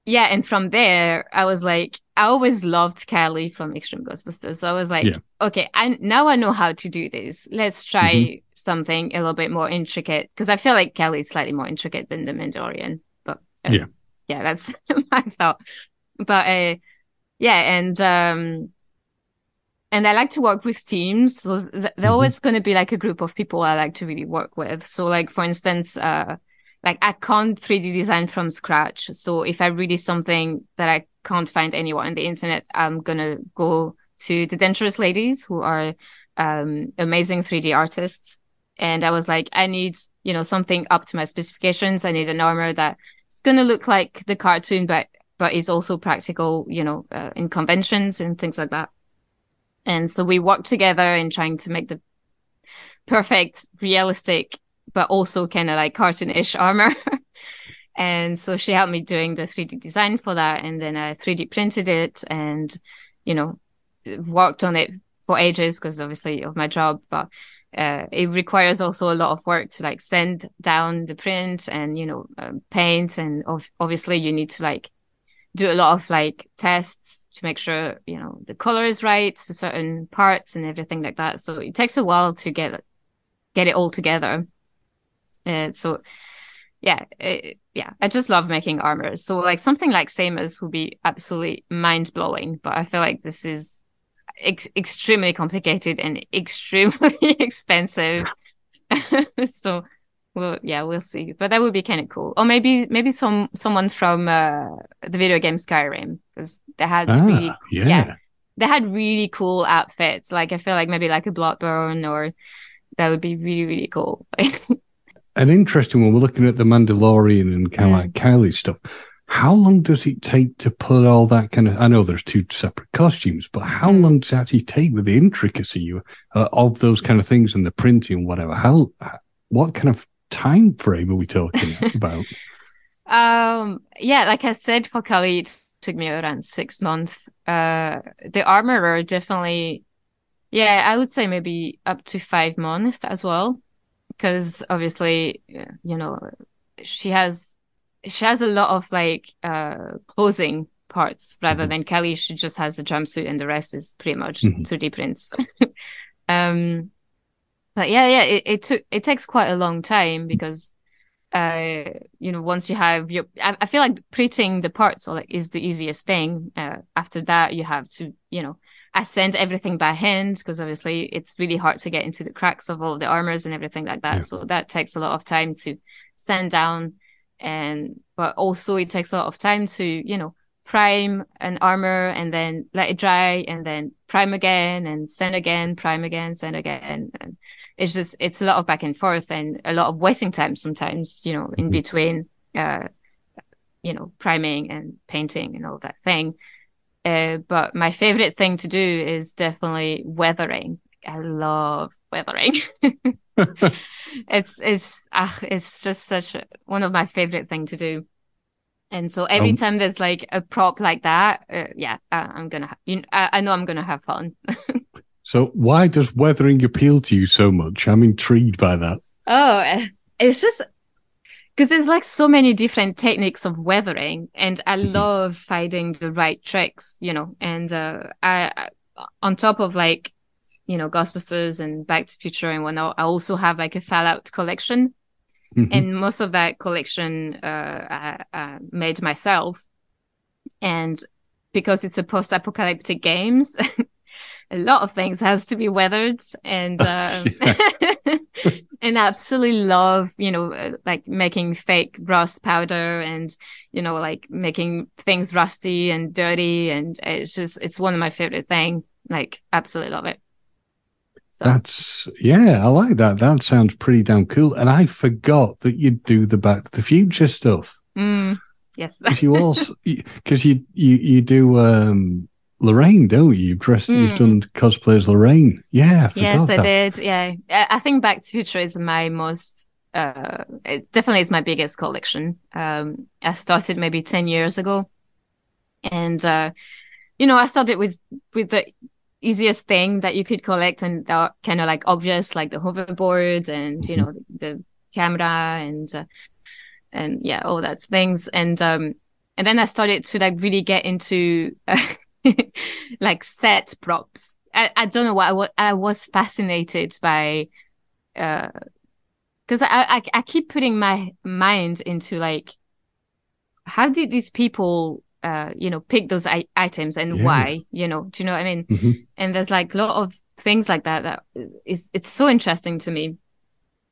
yeah, and from there, I was like, I always loved Kelly from Extreme Ghostbusters. So I was like, yeah. okay, I now I know how to do this. Let's try mm-hmm. something a little bit more intricate because I feel like Kelly is slightly more intricate than the Mandalorian. But uh, yeah, yeah, that's my thought. But uh, yeah, and um, and I like to work with teams. So th- they're mm-hmm. always going to be like a group of people I like to really work with. So like, for instance, uh, like I can't 3D design from scratch. So if I really something that I can't find anywhere on the internet, I'm going to go to the Dangerous Ladies who are, um, amazing 3D artists. And I was like, I need, you know, something up to my specifications. I need an armor that it's going to look like the cartoon, but, but is also practical, you know, uh, in conventions and things like that. And so we worked together in trying to make the perfect, realistic, but also kind of like cartoonish armor. and so she helped me doing the 3D design for that. And then I 3D printed it and, you know, worked on it for ages because obviously of my job, but uh, it requires also a lot of work to like send down the print and, you know, uh, paint. And ov- obviously you need to like do a lot of like tests to make sure you know the color is right to certain parts and everything like that. So it takes a while to get get it all together. Uh, so yeah it, yeah i just love making armors so like something like Samus would be absolutely mind-blowing but i feel like this is ex- extremely complicated and extremely expensive so well, yeah, we'll see. But that would be kind of cool. Or maybe maybe some someone from uh, the video game Skyrim because they had ah, really, yeah. yeah. they had really cool outfits. Like I feel like maybe like a Bloodborne or that would be really really cool. An interesting one. We're looking at the Mandalorian and kind of like Kelly stuff. How long does it take to put all that kind of? I know there's two separate costumes, but how mm. long does it actually take with the intricacy uh, of those kind of things and the printing, and whatever? How what kind of time frame are we talking about? um, yeah, like I said, for Kelly, it took me around six months. Uh, the armorer definitely, yeah, I would say maybe up to five months as well, because obviously, you know, she has she has a lot of like uh clothing parts rather mm-hmm. than Kelly. She just has a jumpsuit and the rest is pretty much mm-hmm. 3D prints. um, but yeah, yeah, it, it took it takes quite a long time because uh you know once you have your I, I feel like printing the parts or like is the easiest thing. Uh, after that you have to you know ascend everything by hand because obviously it's really hard to get into the cracks of all the armors and everything like that. Yeah. So that takes a lot of time to sand down and but also it takes a lot of time to you know prime an armor and then let it dry and then prime again and sand again prime again sand again. And it's just it's a lot of back and forth and a lot of waiting time sometimes you know in mm-hmm. between uh you know priming and painting and all that thing. Uh, but my favorite thing to do is definitely weathering. I love weathering it's it's uh, it's just such a, one of my favorite thing to do and so every um, time there's like a prop like that uh, yeah uh, i'm gonna ha- you know, I, I know i'm gonna have fun So why does weathering appeal to you so much? I'm intrigued by that. Oh, it's just because there's like so many different techniques of weathering, and I mm-hmm. love finding the right tricks, you know. And uh, I, on top of like, you know, Ghostbusters and Back to Future and whatnot, I also have like a Fallout collection, mm-hmm. and most of that collection uh, I, I made myself, and because it's a post-apocalyptic games a lot of things has to be weathered. And um, and absolutely love you know uh, like making fake rust powder and you know like making things rusty and dirty. And it's just it's one of my favorite thing. Like absolutely love it so. That's yeah, I like that. That sounds pretty damn cool. And I forgot that you do the Back to the Future stuff. Mm, yes, because you also because you you you do um Lorraine, don't you? You've dressed, mm. you've done cosplay as Lorraine. Yeah. I yes, I did. Yeah. I think Back to Future is my most, uh, it definitely is my biggest collection. Um, I started maybe 10 years ago. And, uh, you know, I started with, with the easiest thing that you could collect and that kind of like obvious, like the hoverboard and, you know, the, the camera and, uh, and yeah, all that things. And, um, and then I started to like really get into, like set props. I, I don't know why I was fascinated by, uh, cause I, I, I keep putting my mind into like, how did these people uh, you know, pick those I- items and Yeah. why, you know, do you know what I mean? Mhm. And there's like a lot of things like that that is, it's so interesting to me.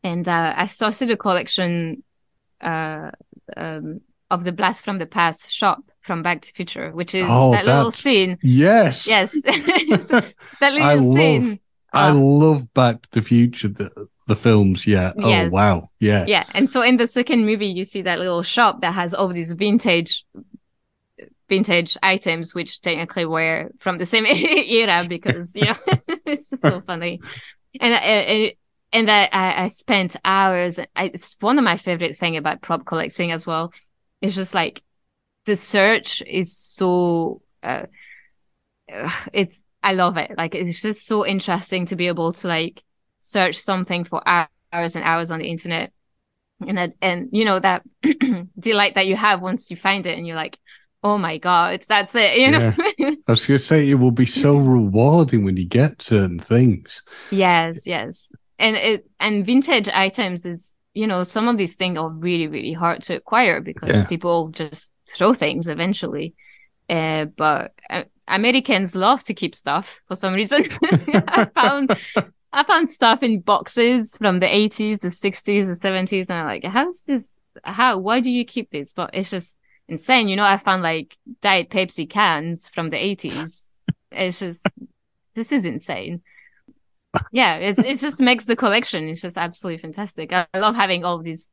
And, uh, I started a collection, uh, um, of the Blast from the Past shop from Back to Future, which is Oh, that little scene. Yes. Yes. That little I love- scene. I Oh. love Back to the Future, the, the films. Yeah. Yes. Oh, wow. Yeah. Yeah. And so in the second movie, you see that little shop that has all these vintage, vintage items, which technically were from the same era because, you know, it's just so funny. And, and, and I, I I spent hours. It's one of my favorite thing about prop collecting as well. It's just like the search is so, uh, it's, I love it. Like it's just so interesting to be able to like search something for hours and hours on the internet. And that, and you know, that delight that you have once you find it and you're like, oh my God, that's it, you know? I was going to say it will be so rewarding when you get certain things. yes, yes. And it, and vintage items is, you know, some of these things are really, really hard to acquire because Yeah. people just throw things eventually. Uh, but uh, Americans love to keep stuff for some reason. I found, I found stuff in boxes from the 80s, the 60s, the 70s, and I'm like, how's this? How? Why do you keep this? But it's just insane. You know, I found like Diet Pepsi cans from the 80s. It's just, this is insane. Yeah, it it just makes the collection. It's just absolutely fantastic. I, love having all these,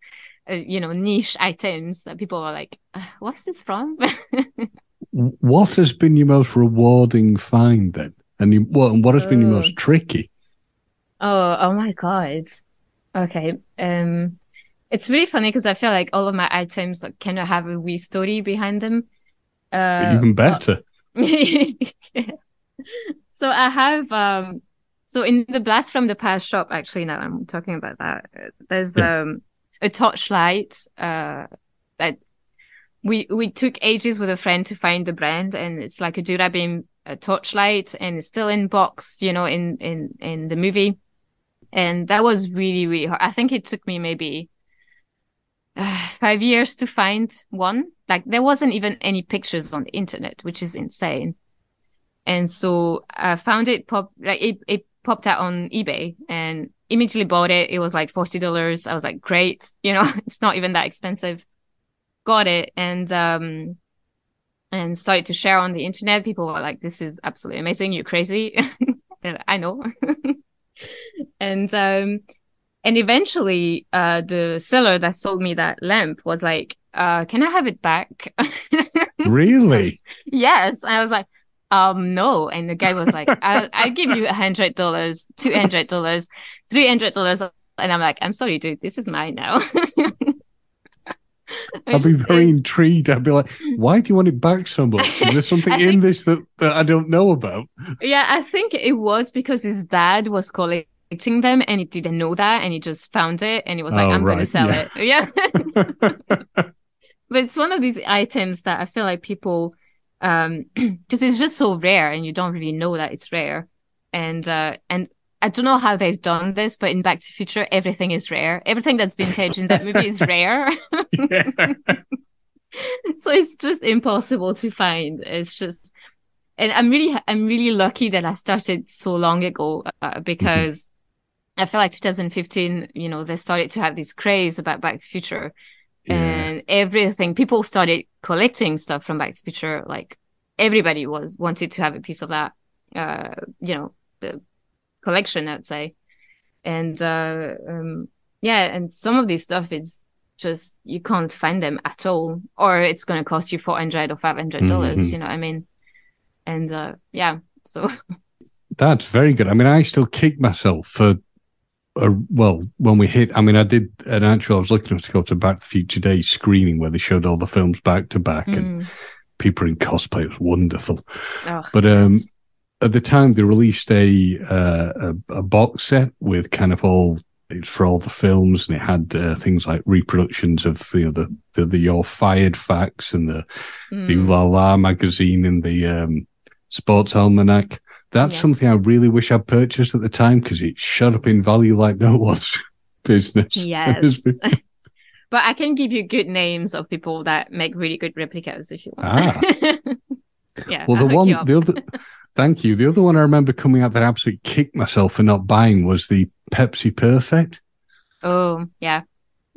uh, you know, niche items that people are like, "Uh, "What's this from?" What has been your most rewarding find then? And you, what, and what has been your Uh, most tricky? Oh, oh my God. Okay. Um, it's really funny because I feel like all of my items like, kind of have a wee story behind them. Uh, Even better. so I have, um, so in the Blast from the Past shop, actually, now I'm talking about that. uh, There's, Yeah. um, a torchlight, uh, that we, we took ages with a friend to find the brand and it's like a Durabeam a torchlight and it's still in box, you know, in, in, in the movie. And that was really, really hard. I think it took me maybe uh, five years to find one. Like there wasn't even any pictures on the internet, which is insane. And so I found it pop, like it, it popped out on eBay and immediately bought it. It was like $40. I was like, great. You know, it's not even that expensive. Got it. And, um, and started to share on the internet. People were like, this is absolutely amazing. You're crazy. I know. and, um, and eventually, uh, the seller that sold me that lamp was like, uh, can I have it back? Really? yes. I was like, um, no. And the guy was like, I'll, I'll give you a hundred dollars, two hundred dollars, three hundred dollars. And I'm like, I'm sorry, dude, this is mine now. I'd be very intrigued. I'd be like, why do you want it back so much? Is there something I in this that, that I don't know about? Yeah, I think it was because his dad was collecting them and he didn't know that and he just found it and he was like, Oh, I'm going to sell yeah. it. Yeah. but it's one of these items that I feel like people, um, because it's just so rare and you don't really know that it's rare. And, uh, and I don't know how they've done this, but in Back to Future, everything is rare. Everything that's vintage in that movie is rare. so it's just impossible to find. It's just, and I'm really, I'm really lucky that I started so long ago uh, because I feel like 2015, you know, they started to have this craze about Back to the Future Yeah. and everything. People started collecting stuff from Back to the Future. Like everybody was wanted to have a piece of that, uh, you know, the collection, I'd say. And, uh, um, yeah, and some of this stuff is just, you can't find them at all, or it's going to cost you 400 or 500 dollars. Mhm. You know what I mean? And, uh, yeah, so That's very good. I mean, I still kick myself for, uh, well, when we hit, I mean, I did an actual, I was looking to go to Back to the Future Day screening where they showed all the films back to back and mm, people in cosplay. It was wonderful. oh, But, um, yes. at the time they released a, uh, a a box set with kind of all it's for all the films and it had uh, things like reproductions of you know the the, the your fired facts and the the Mm. la la magazine and the um sports almanac that's Yes. something i really wish i purchased at the time because it shot up in value like no one's business Yes. but I can give you good names of people that make really good replicas if you want. Ah. yeah. Well, I'll the one, the other, thank you. The other one I remember coming out that I absolutely kicked myself for not buying was the Pepsi Perfect. Oh, yeah.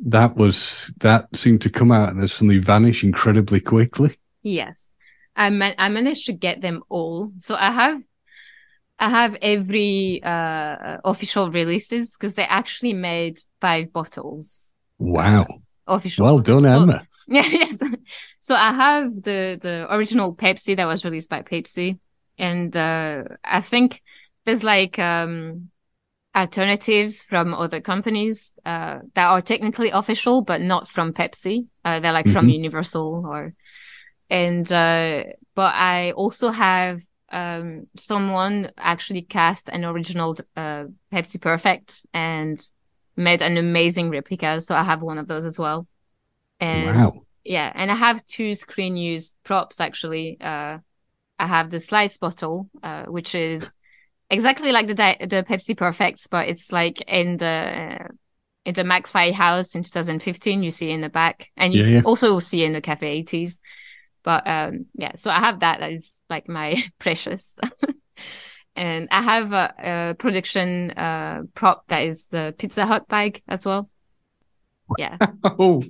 That was that seemed to come out and then suddenly vanish incredibly quickly. Yes. I man- I managed to get them all. So I have I have every uh official releases because they actually made five bottles. Wow. Official. Well done. So- Emma. Yeah, yes. So I have the the original Pepsi that was released by Pepsi, and uh, I think there's like um alternatives from other companies uh that are technically official but not from Pepsi. Uh, they're like from Mhm. Universal or and uh but I also have um someone actually cast an original uh Pepsi Perfect and made an amazing replica. So I have one of those as well. And wow. yeah, and I have two screen used props actually. Uh, I have the slice bottle, uh, which is exactly like the di- the Pepsi Perfects, but it's like in the uh, in the McFly house in 2015. You see in the back, and you Yeah, yeah. also see in the Cafe 80s. But um, yeah, so I have that. That is like my precious. And I have a, a production uh, prop that is the Pizza Hut bag as well. Yeah. Oh,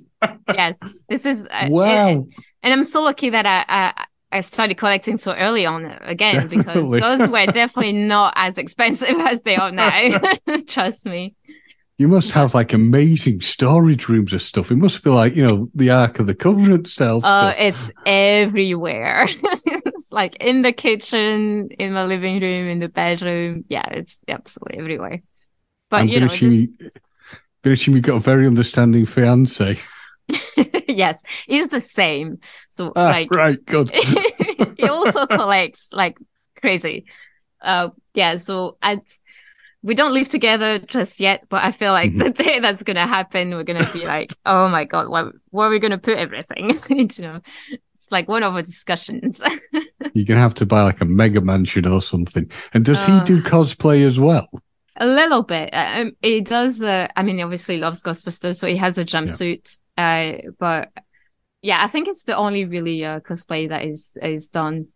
yes. This is uh, wow. and, and I'm so lucky that I, I I started collecting so early on again because those were definitely not as expensive as they are now. Trust me. You must have like amazing storage rooms of stuff. It must be like, you know, the Ark of the Covenant style Uh, it's everywhere. it's like in the kitchen, in my living room, in the bedroom. Yeah, it's absolutely everywhere. But you know, assume this, you, gonna assume you've got a very understanding fiance. yes, it's the same. So Ah, like right, good. he also collects like crazy. Uh, yeah. So I, we don't live together just yet, but I feel like Mhm. the day that's gonna happen, we're gonna be like, oh my god, what, where are we gonna put everything? you know, it's like one of our discussions. You're gonna have to buy like a mega mansion or something. And does he Uh. do cosplay as well? A little bit. Uh, Um, he does. Uh, I mean, he obviously loves Ghostbusters, so he has a jumpsuit. Uh, but yeah, I think it's the only really uh, cosplay that is is done.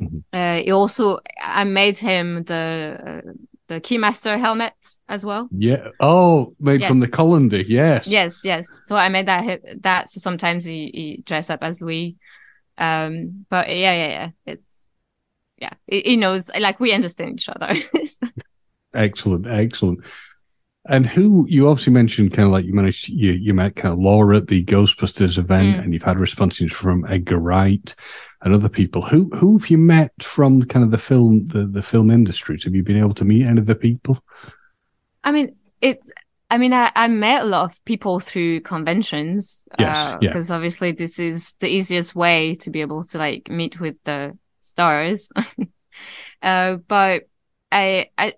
Mhm. Uh, he also, I made him the uh, the Keymaster helmet as well. Yeah. Oh, made from the Yes. colander. Yes. Yes, yes. So I made that that. So sometimes he, he dress up as Louis. Um, but yeah, yeah, yeah. It's yeah. He, he knows. Like we understand each other. Excellent, excellent. And who you obviously mentioned, kind of like you managed, you you met kind of Laura at the Ghostbusters event, Mm. and you've had responses from Edgar Wright and other people. Who who have you met from kind of the film the, the film industries? Have you been able to meet any of the people? I mean, it's. I mean, I, I met a lot of people through conventions. Yes, uh, yeah. Because obviously, this is the easiest way to be able to like meet with the stars. uh, but I, I,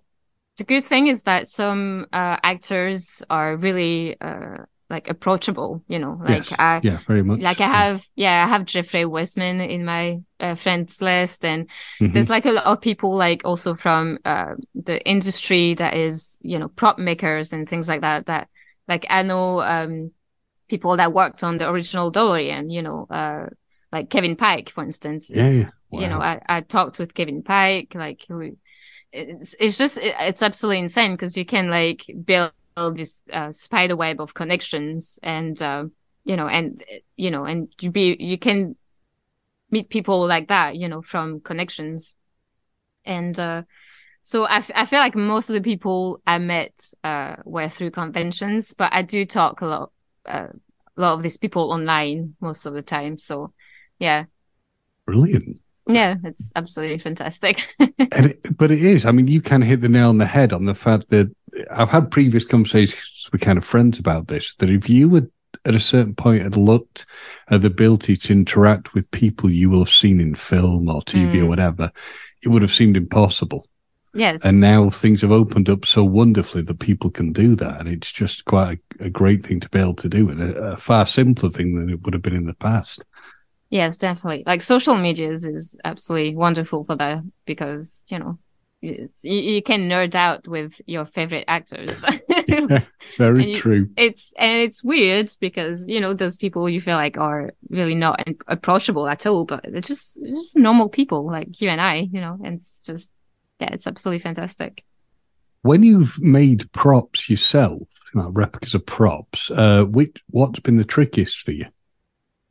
the good thing is that some uh, actors are really uh, like approachable. You know, like yes. I, yeah, very much. like I have, yeah, I have Jeffrey Weissman in my uh, friends list, and Mhm. there's like a lot of people like also from uh, the industry that is, you know, prop makers and things like that. That like I know um, people that worked on the original DeLorean, you know, uh, like Kevin Pike, for instance. yeah, yeah. You know, I, I talked with Kevin Pike, like we, it's it's just it, it's absolutely insane because you can like build this uh, spider web of connections and uh, you know and you know and you be you can meet people like that you know from connections. And uh so I, f- I feel like most of the people I met uh were through conventions but I do talk a lot uh, a lot of these people online most of the time. So yeah. Brilliant. Yeah it's absolutely fantastic and it, but it is. I mean, you can hit the nail on the head on the fact that I've had previous conversations with kind of friends about this. That if you would at a certain point had looked at the ability to interact with people you will have seen in film or TV or Mm. whatever, it would have seemed impossible. yes And now things have opened up so wonderfully that people can do that, and it's just quite a, a great thing to be able to do, and a, a far simpler thing than it would have been in the past. Yes, definitely. Like social medias is absolutely wonderful for that because, you know, you, you can nerd out with your favorite actors. yeah, very you, true. It's and it's weird because you know those people you feel like are really not approachable at all, but they're just they're just normal people like you and I, you know. And it's just yeah, it's absolutely fantastic. When you've made props yourself, like replicas of props, uh, which what's been the trickiest for you,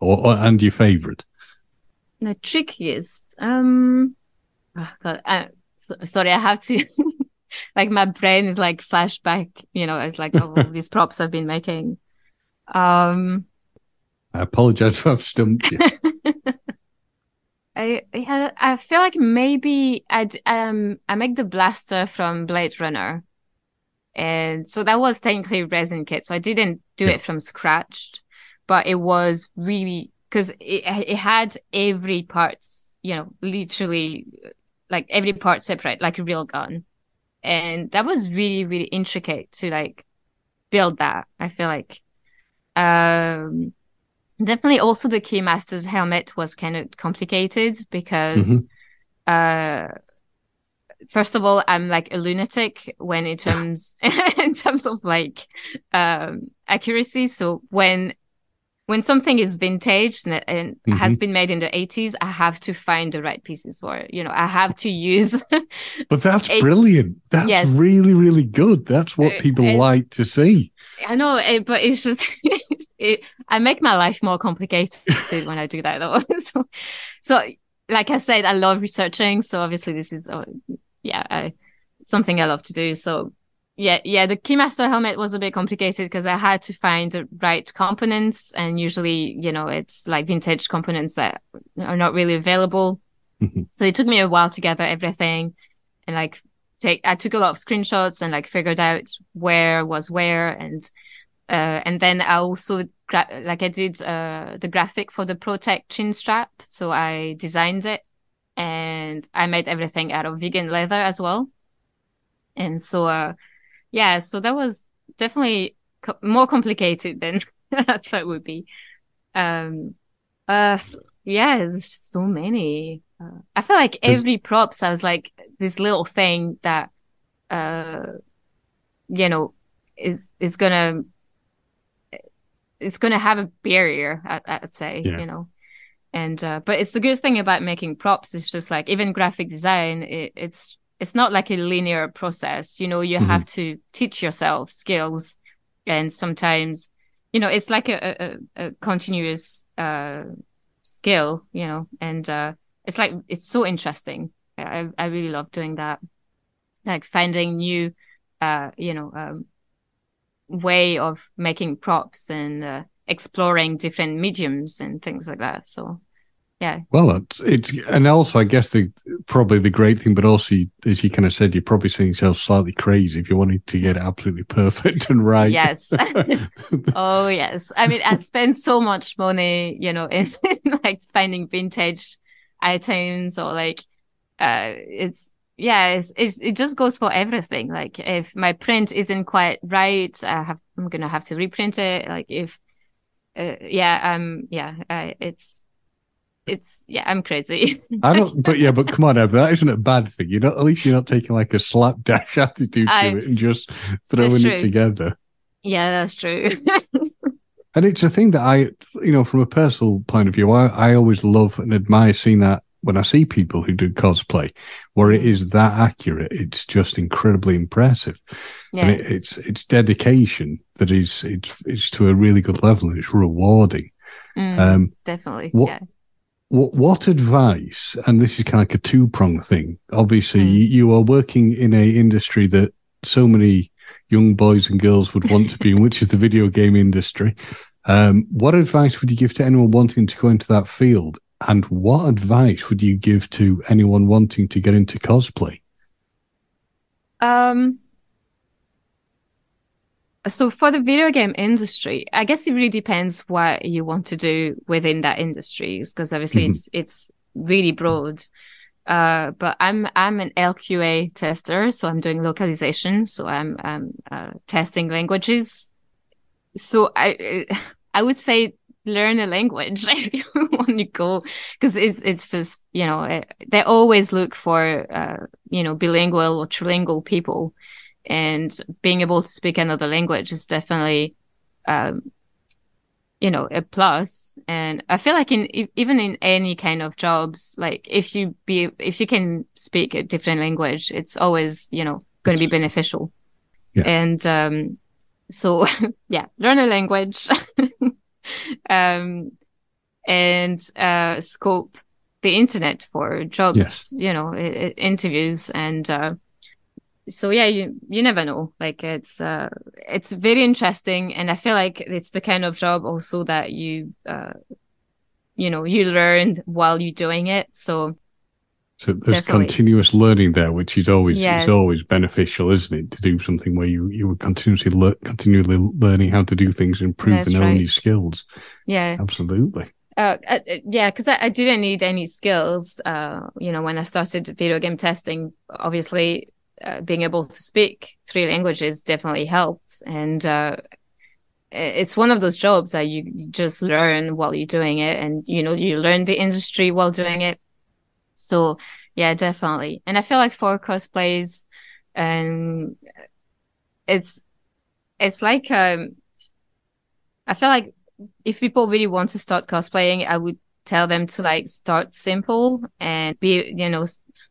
or, or and your favorite? The trickiest, um, oh God, uh, so, sorry, I have to. like my brain is like flashback, you know, it's like all these props I've been making. Um, I apologize if I've stumped you. I yeah, I feel like maybe I'd um I make the blaster from Blade Runner, and so that was technically resin kit. So I didn't do yeah. it from scratch, but it was really because it it had every parts, you know, literally like every part separate, like a real gun, and that was really really intricate to like build that. I feel like, um definitely also the keymaster's helmet was kind of complicated because mm-hmm. uh first of all i'm like a lunatic when in terms in terms of like um accuracy so when when something is vintage and, and mm-hmm. has been made in the 80s i have to find the right pieces for it you know i have to use but that's a- brilliant that's yes. really really good that's what uh, people uh, like to see i know eh, but it's just it, I make my life more complicated when I do that though. so, so like I said, I love researching. So obviously this is, uh, yeah, I, something I love to do. So yeah, yeah, the Keymaster helmet was a bit complicated because I had to find the right components and usually, you know, it's like vintage components that are not really available. Mm-hmm. So it took me a while to gather everything and like take, I took a lot of screenshots and like figured out where was where and uh, and then I also gra- like I did uh, the graphic for the Protect chin strap, so I designed it and I made everything out of vegan leather as well. And so, uh, yeah, so that was definitely co- more complicated than I thought it would be. Um, uh, yeah, there's so many. Uh, I feel like every props, I was like this little thing that, uh, you know, is is gonna it's to have a barrier, I, would say, yeah. you know. And uh, but it's the good thing about making props. It's just like even graphic design, it, it's it's not like a linear process. You know, you mm-hmm. have to teach yourself skills, and sometimes, you know, it's like a a, a continuous uh, skill. You know, and uh, it's like it's so interesting. I I really love doing that, like finding new, uh, you know, um, way of making props and uh, exploring different mediums and things like that. So, yeah. Well, it's, it's and also I guess the probably the great thing, but also as you kind of said, you're probably seeing yourself slightly crazy if you wanted to get it absolutely perfect and right. Yes. oh yes. I mean, I spent so much money, you know, in, in like finding vintage items or like uh it's yeah, it's, it's, it just goes for everything. Like if my print isn't quite right, I have, I'm going to have to reprint it. Like if, uh, yeah, um, yeah, uh, it's, it's, yeah, I'm crazy. I don't, but yeah, but come on, Evan, that isn't a bad thing. You're not, at least you're not taking like a slapdash attitude to I, it and just throwing it together. Yeah, that's true. and it's a thing that I, you know, from a personal point of view, I, I always love and admire seeing that when I see people who do cosplay where it is that accurate, it's just incredibly impressive. Yeah. And it, it's it's dedication that is it's it's to a really good level and it's rewarding. Mm, um, definitely. What, yeah. What what advice? And this is kind of like a two prong thing. Obviously, mm. you, you are working in a industry that so many young boys and girls would want to be in, which is the video game industry. Um, what advice would you give to anyone wanting to go into that field? And what advice would you give to anyone wanting to get into cosplay? Um, so for the video game industry, I guess it really depends what you want to do within that industry, because obviously mm-hmm. it's it's really broad. Uh, but I'm I'm an LQA tester, so I'm doing localization, so I'm I'm uh, testing languages. So I I would say learn a language if you want to go because it's it's just you know it, they always look for uh, you know bilingual or trilingual people and being able to speak another language is definitely um, you know a plus and i feel like in even in any kind of jobs like if you be if you can speak a different language it's always you know going to be beneficial yeah. and um so yeah learn a language um and uh scope the internet for jobs yes. you know interviews and uh so yeah you you never know like it's uh it's very interesting and i feel like it's the kind of job also that you uh you know you learn while you're doing it so so there's definitely. continuous learning there which is always yes. is always beneficial isn't it to do something where you you were continuously le- continually learning how to do things improve and right. own skills yeah absolutely uh, uh, yeah, because I, I, didn't need any skills. Uh, you know, when I started video game testing, obviously uh, being able to speak three languages definitely helped. And uh, it's one of those jobs that you just learn while you're doing it, and you know you learn the industry while doing it. So yeah, definitely. And I feel like for cosplays, and um, it's it's like um, I feel like if people really want to start cosplaying, I would tell them to like start simple and be you know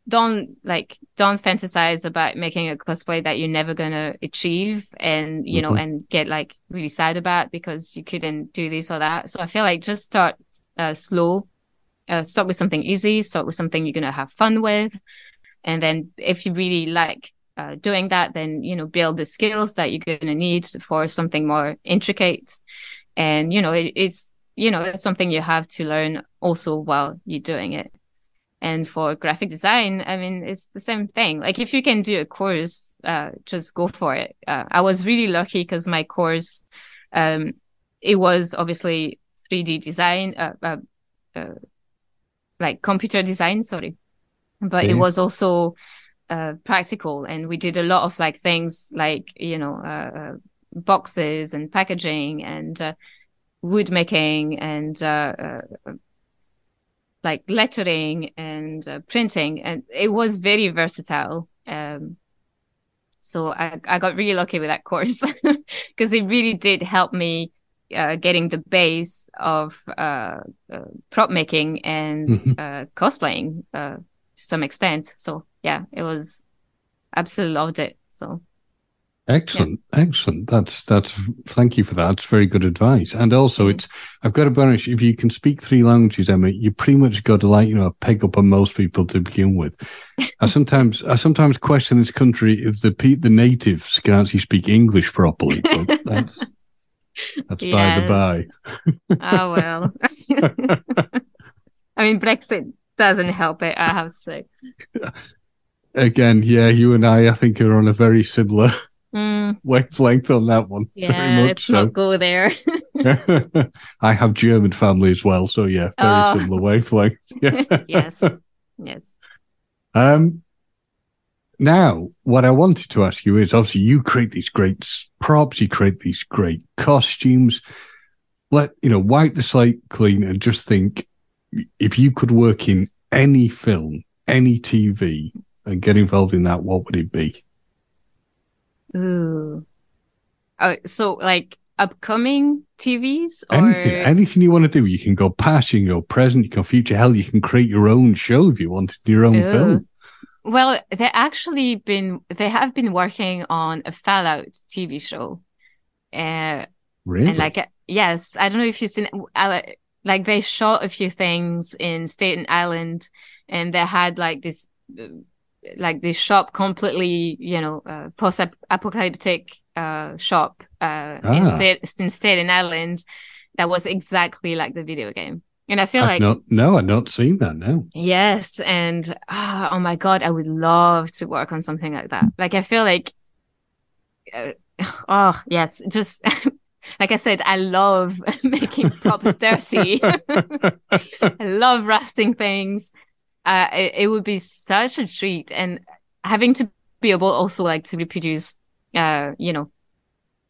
don't like don't fantasize about making a cosplay that you're never gonna achieve and you mm-hmm. know and get like really sad about because you couldn't do this or that. So i feel like just start uh, slow. Uh, start with something easy. Start with something you're gonna have fun with. And then if you really like uh, doing that then you know build the skills that you're gonna need for something more intricate. And you know it, it's you know it's something you have to learn also while you're doing it and for graphic design, I mean, it's the same thing. Like if you can do a course, uh, just go for it. Uh, I was really lucky because my course, um, it was obviously 3D design, uh, uh, uh, like computer design, sorry, but okay. it was also, uh, practical. And we did a lot of like things like, you know, boxes and packaging and, wood making and, like lettering and uh, printing, and it was very versatile. Um, so I, I got really lucky with that course because it really did help me uh, getting the base of uh, uh prop making and mm-hmm. Uh, cosplaying uh, to some extent. So yeah, it was absolutely loved it. So Excellent, yeah. excellent. That's that's. Thank you for that. It's very good advice. And also, mm-hmm. it's I've got to honest. If you can speak three languages, Emma, you pretty much got to like you know a peg up on most people to begin with. I sometimes I sometimes question this country if the the natives can actually speak English properly. But that's that's yes. by the by. oh well. I mean, Brexit doesn't help it. I have to say. Again, yeah, you and I, I think, are on a very similar mm. wavelength on that one. Yeah, let's so. not go there. I have German family as well, so yeah, very oh. similar wavelength. yes, yes. Um, now, what I wanted to ask you is obviously you create these great props, you create these great costumes. Let you know, wipe the slate clean and just think if you could work in any film, any TV, and get involved in that, what would it be? Ooh. Oh, so like upcoming TVs or anything, anything you want to do. You can go past, you can go present, you can future. Hell, you can create your own show if you want, your own Ooh. film. Well, they actually been they have been working on a Fallout TV show. Uh, really? And like, yes, I don't know if you've seen. Uh, like they shot a few things in Staten Island, and they had like this uh, like this shop completely, you know, uh, post-apocalyptic uh, shop uh, ah. instead instead in Ireland that was exactly like the video game. And I feel I've like not, no, I've not seen that. No. Yes, and oh, oh my god, I would love to work on something like that. Like I feel like, uh, oh yes, just like I said, I love making props dirty. I love rusting things uh, it, it, would be such a treat and having to be able also like to reproduce, uh, you know,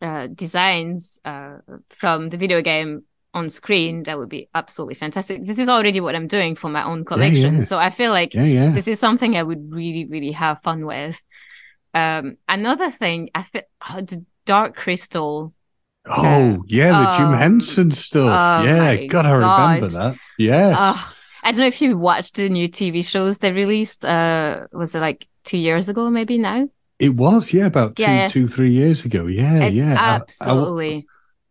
uh, designs, uh, from the video game on screen, that would be absolutely fantastic. This is already what I'm doing for my own collection. yeah. So I feel like Yeah, yeah. this is something I would really, really have fun with. Um, another thing, I feel oh, the Dark Crystal. Oh, yeah, the Jim um, Henson stuff. oh yeah, God, I remember God. that. Yes. Oh, I don't know if you watched the new TV shows they released. Uh, was it like two years ago, maybe now? it was, yeah, about two, Yeah, two, three years ago. Yeah, it's yeah. I- I- absolutely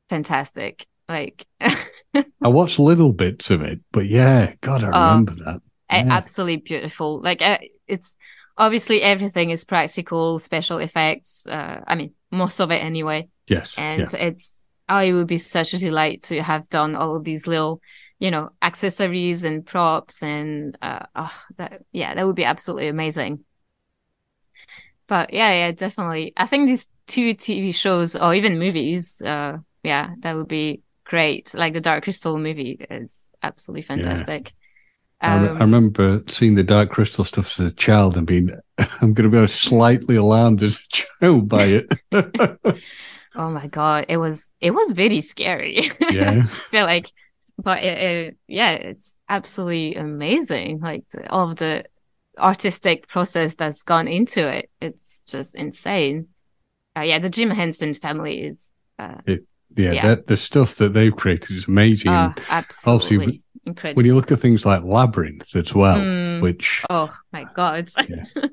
fantastic. Like, I, watched little bits of it, but yeah, God, I Oh. remember that. Yeah. absolutely beautiful. Like, uh, it's obviously everything is practical, special effects. Uh, I mean, most of it anyway. Yes. and yeah. it's oh it would be such a delight to have done all of these little you know accessories and props and uh oh, that yeah that would be absolutely amazing. But yeah yeah definitely. I think these two tv shows or even movies uh yeah that would be great. Like the dark crystal movie is absolutely fantastic. I, re- I Um, remember seeing the Dark Crystal stuff as a child and being, I'm going to be honest, slightly alarmed as a child by it. oh my god it was it was very scary. Yeah. feel like but it, it, yeah it's absolutely amazing like the, all of the artistic process that's gone into it it's just insane uh, yeah the jim henson family is uh, Yeah. Yeah. The stuff that they've created is amazing. And absolutely incredible when you look at things like Labyrinth as well, Mm. which, oh my god Yeah.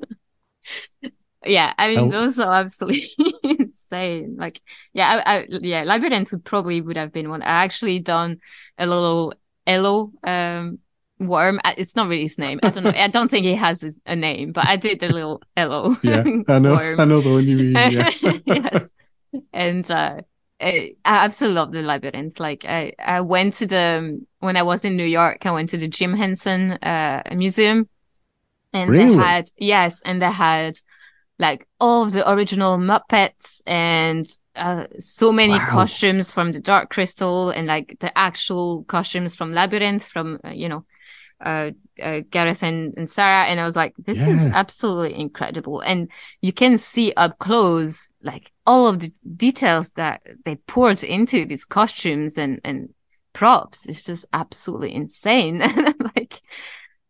yeah i mean those are absolutely insane like yeah I, I yeah labyrinth would probably would have been one i actually done a little Elo um worm it's not really his name i don't know i don't think he has his, a name but i did the little Elo yeah, I know, worm. I know the one you mean. Yeah. yes. And uh, I, I absolutely love the labyrinth. Like I, I went to the when I was in New York, I went to the Jim Henson uh, Museum, and Really? they had yes, and they had like all of the original Muppets and uh, so many Wow. costumes from the Dark Crystal and like the actual costumes from Labyrinth from uh, you know uh, uh, Jareth and, and Sarah, and I was like, this is absolutely incredible. And you can see up close, like all of the details that they poured into these costumes and, and props. It's just absolutely insane. And I'm like,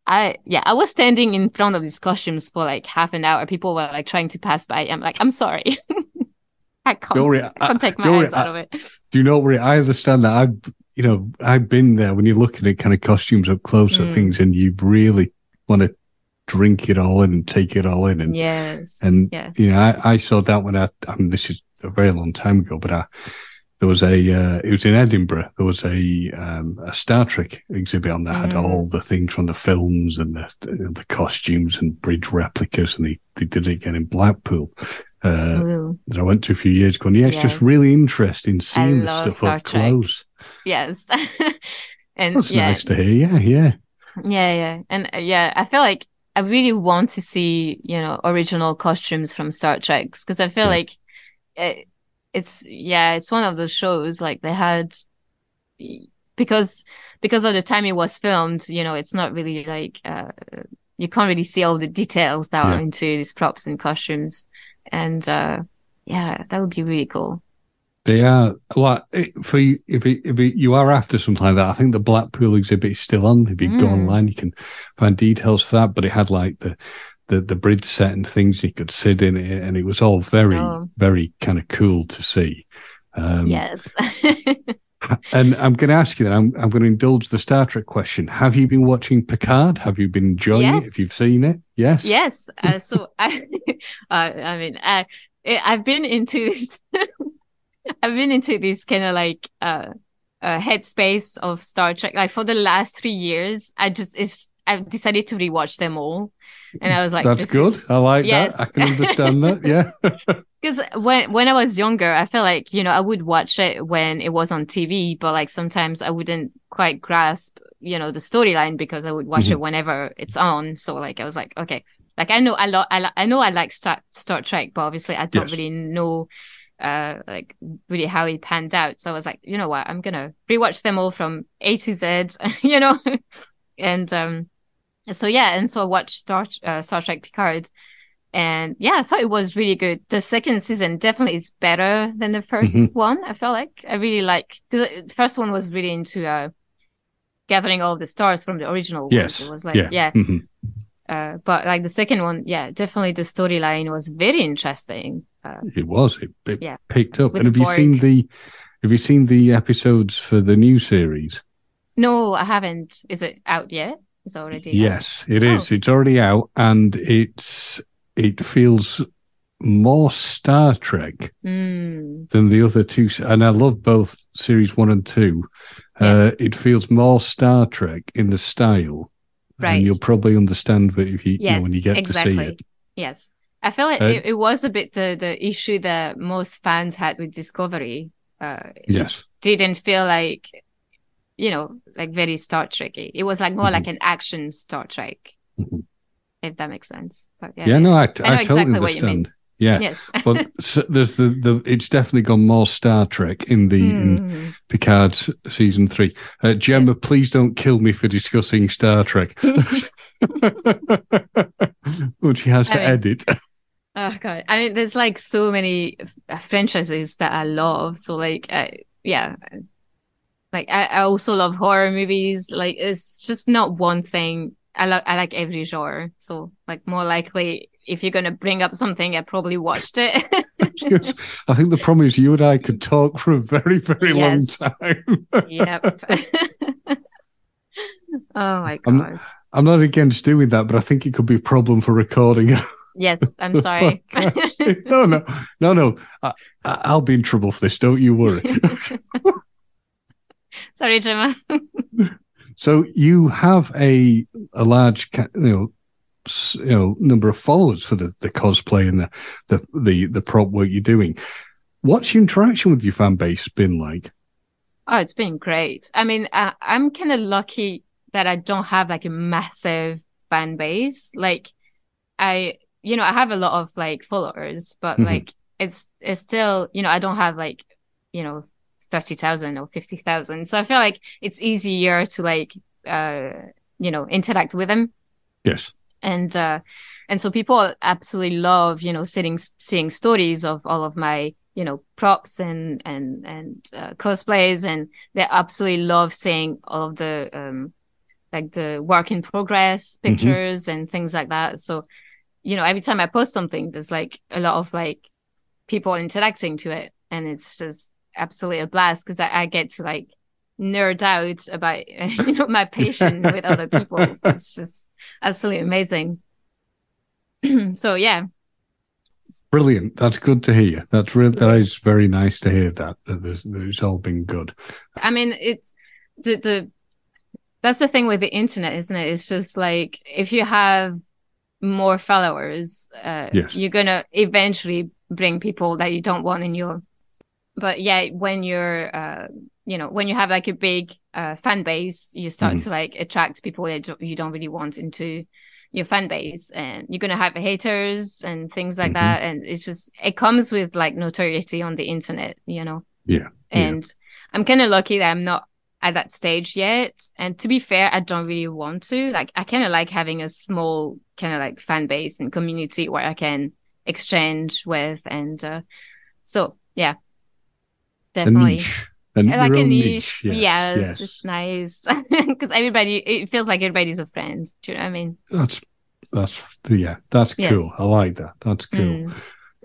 I, yeah, I was standing in front of these costumes for like half an hour. People were like trying to pass by. I'm like, I'm sorry. I can't, Don't worry, I can't take my don't worry, eyes out I- of it. Do you know worry? I understand that. I've, you know, I've been there when you're looking at kind of costumes up close at Mm. things and you really want to drink it all in and take it all in. And, Yes. and yeah. you know, I, I saw that when I, I mean, this is a very long time ago, but I, there was a, uh, it was in Edinburgh. There was a, um, a Star Trek exhibit on that had Mm. all the things from the films and the, the costumes and bridge replicas. And they, they did it again in Blackpool. Uh, Ooh. that I went to a few years ago. And yeah, it's just really interesting seeing the stuff Star up Trek. close. Yes. and That's yeah, nice to hear. Yeah, yeah. Yeah, yeah. And uh, yeah, I feel like I really want to see, you know, original costumes from Star Trek because I feel Yeah. like it, it's, yeah, it's one of those shows like they had, because, because of the time it was filmed, you know, it's not really like, uh, you can't really see all the details that Yeah. are into these props and costumes. And, uh, yeah, that would be really cool. They are like for you, if it, if it, you are after something like that. I think the Blackpool exhibit is still on. If you go Mm. online, you can find details for that. But it had like the the the bridge set and things he could sit in it, and it was all very Oh. very kind of cool to see. Um, yes. And I'm going to ask you that. I'm I'm going to indulge the Star Trek question. Have you been watching Picard? Have you been enjoying it? Yes. If you've seen it, yes. Yes. Uh, so I, uh, I mean, I, I've been into this. I've been into this kind of like uh, uh, headspace of Star Trek. Like for the last three years, I just it's I've decided to rewatch them all, and I was like, That's good. is- I like Yes. that. I can understand that. Yeah. Because when when I was younger, I felt like you know I would watch it when it was on TV, but like sometimes I wouldn't quite grasp you know the storyline because I would watch Mhm. it whenever it's on. So like I was like, okay, like I know I lo- I, li- I know I like Star Star Trek, but obviously I don't Yes. really know uh like really how it panned out. So I was like, you know what, I'm gonna rewatch them all from A to Z, you know, and um, so yeah, and so I watched Star uh, Star Trek Picard and yeah, I thought it was really good. The second season definitely is better than the 1st mm-hmm. one. I felt like I really like because the first one was really into uh, gathering all the stars from the original. Yes, it was like yeah. yeah. Mm-hmm. Uh, but like the second one, yeah, definitely the storyline was very interesting. Uh, it was. It, it yeah. picked up. With and have you seen the? Have you seen the episodes for the new series? No, I haven't. Is it out yet? It's already. Yes, out? it is. Oh. It's already out, and it's it feels more Star Trek mm. than the other two. And I love both series one and two. Uh, yes. Uh, it feels more Star Trek in the style. Right. And you'll probably understand that if you, yes, you know, when you get exactly. to see it. Yes. I feel like uh, it, it, was a bit the, the issue that most fans had with Discovery. Uh, yes. didn't feel like, you know, like very Star Trekky. It was like more mm-hmm. like an action Star Trek. Mm-hmm if that makes sense. But yeah, yeah, no, I, I, I totally exactly understand. Yeah. Yes. well, so there's the, the, it's definitely gone more Star Trek in the mm. in hmm. Picard season three. Uh, Gemma, yes. please don't kill me for discussing Star Trek. Which she has to mean, edit. Oh god! I mean, there's like so many franchises that I love. So like, uh, yeah, like I, I also love horror movies. Like, it's just not one thing I like I like every genre. So like more likely if you're gonna bring up something, I probably watched it. yes. I think the problem is you and I could talk for a very, very yes. long time. yep. oh my god. I'm, I'm, not against doing that, but I think it could be a problem for recording. yes, I'm oh, sorry. no, no, no, no. I, I'll be in trouble for this. Don't you worry. Sorry, Gemma. So you have a a large, you know, you know, number of followers for the, the cosplay and the, the the the prop work you're doing. What's your interaction with your fan base been like? Oh, it's been great. I mean, I, I'm kind of lucky that I don't have like a massive fan base. Like, I, you know, I have a lot of like followers, but mm-hmm. like it's it's still, you know, I don't have like, you know, 30,000 or 50,000. So I feel like it's easier to like, uh, you know, interact with them. Yes. And, uh, and so people absolutely love, you know, sitting, seeing stories of all of my, you know, props and, and, and, uh, cosplays. And they absolutely love seeing all of the, um, like the work in progress mm-hmm. pictures mm-hmm. and things like that. So, you know, every time I post something, there's like a lot of like people interacting to it. And it's just, absolutely a blast because I, I, get to like nerd out about you know my passion with other people. It's just absolutely amazing. so yeah. Brilliant. That's good to hear. That's real. That is very nice to hear that that there's, there's all been good. I mean, it's the the that's the thing with the internet, isn't it? It's just like if you have more followers, uh, yes. you're gonna eventually bring people that you don't want in your but yeah, when you're, uh, you know, when you have like a big uh, fan base, you start mm-hmm. to like attract people that you don't really want into your fan base, and you're gonna have haters and things like mm-hmm. that. And it's just it comes with like notoriety on the internet, you know. Yeah. And yeah. I'm kind of lucky that I'm not at that stage yet. And to be fair, I don't really want to. Like, I kind of like having a small kind of like fan base and community where I can exchange with. And uh, so, yeah, definitely. A niche. like a niche. niche. Yes, yes, yes, it's nice because everybody. It feels like everybody's a friend. Do you know what I mean? That's that's yeah. That's yes. cool. I like that. That's cool. Mm.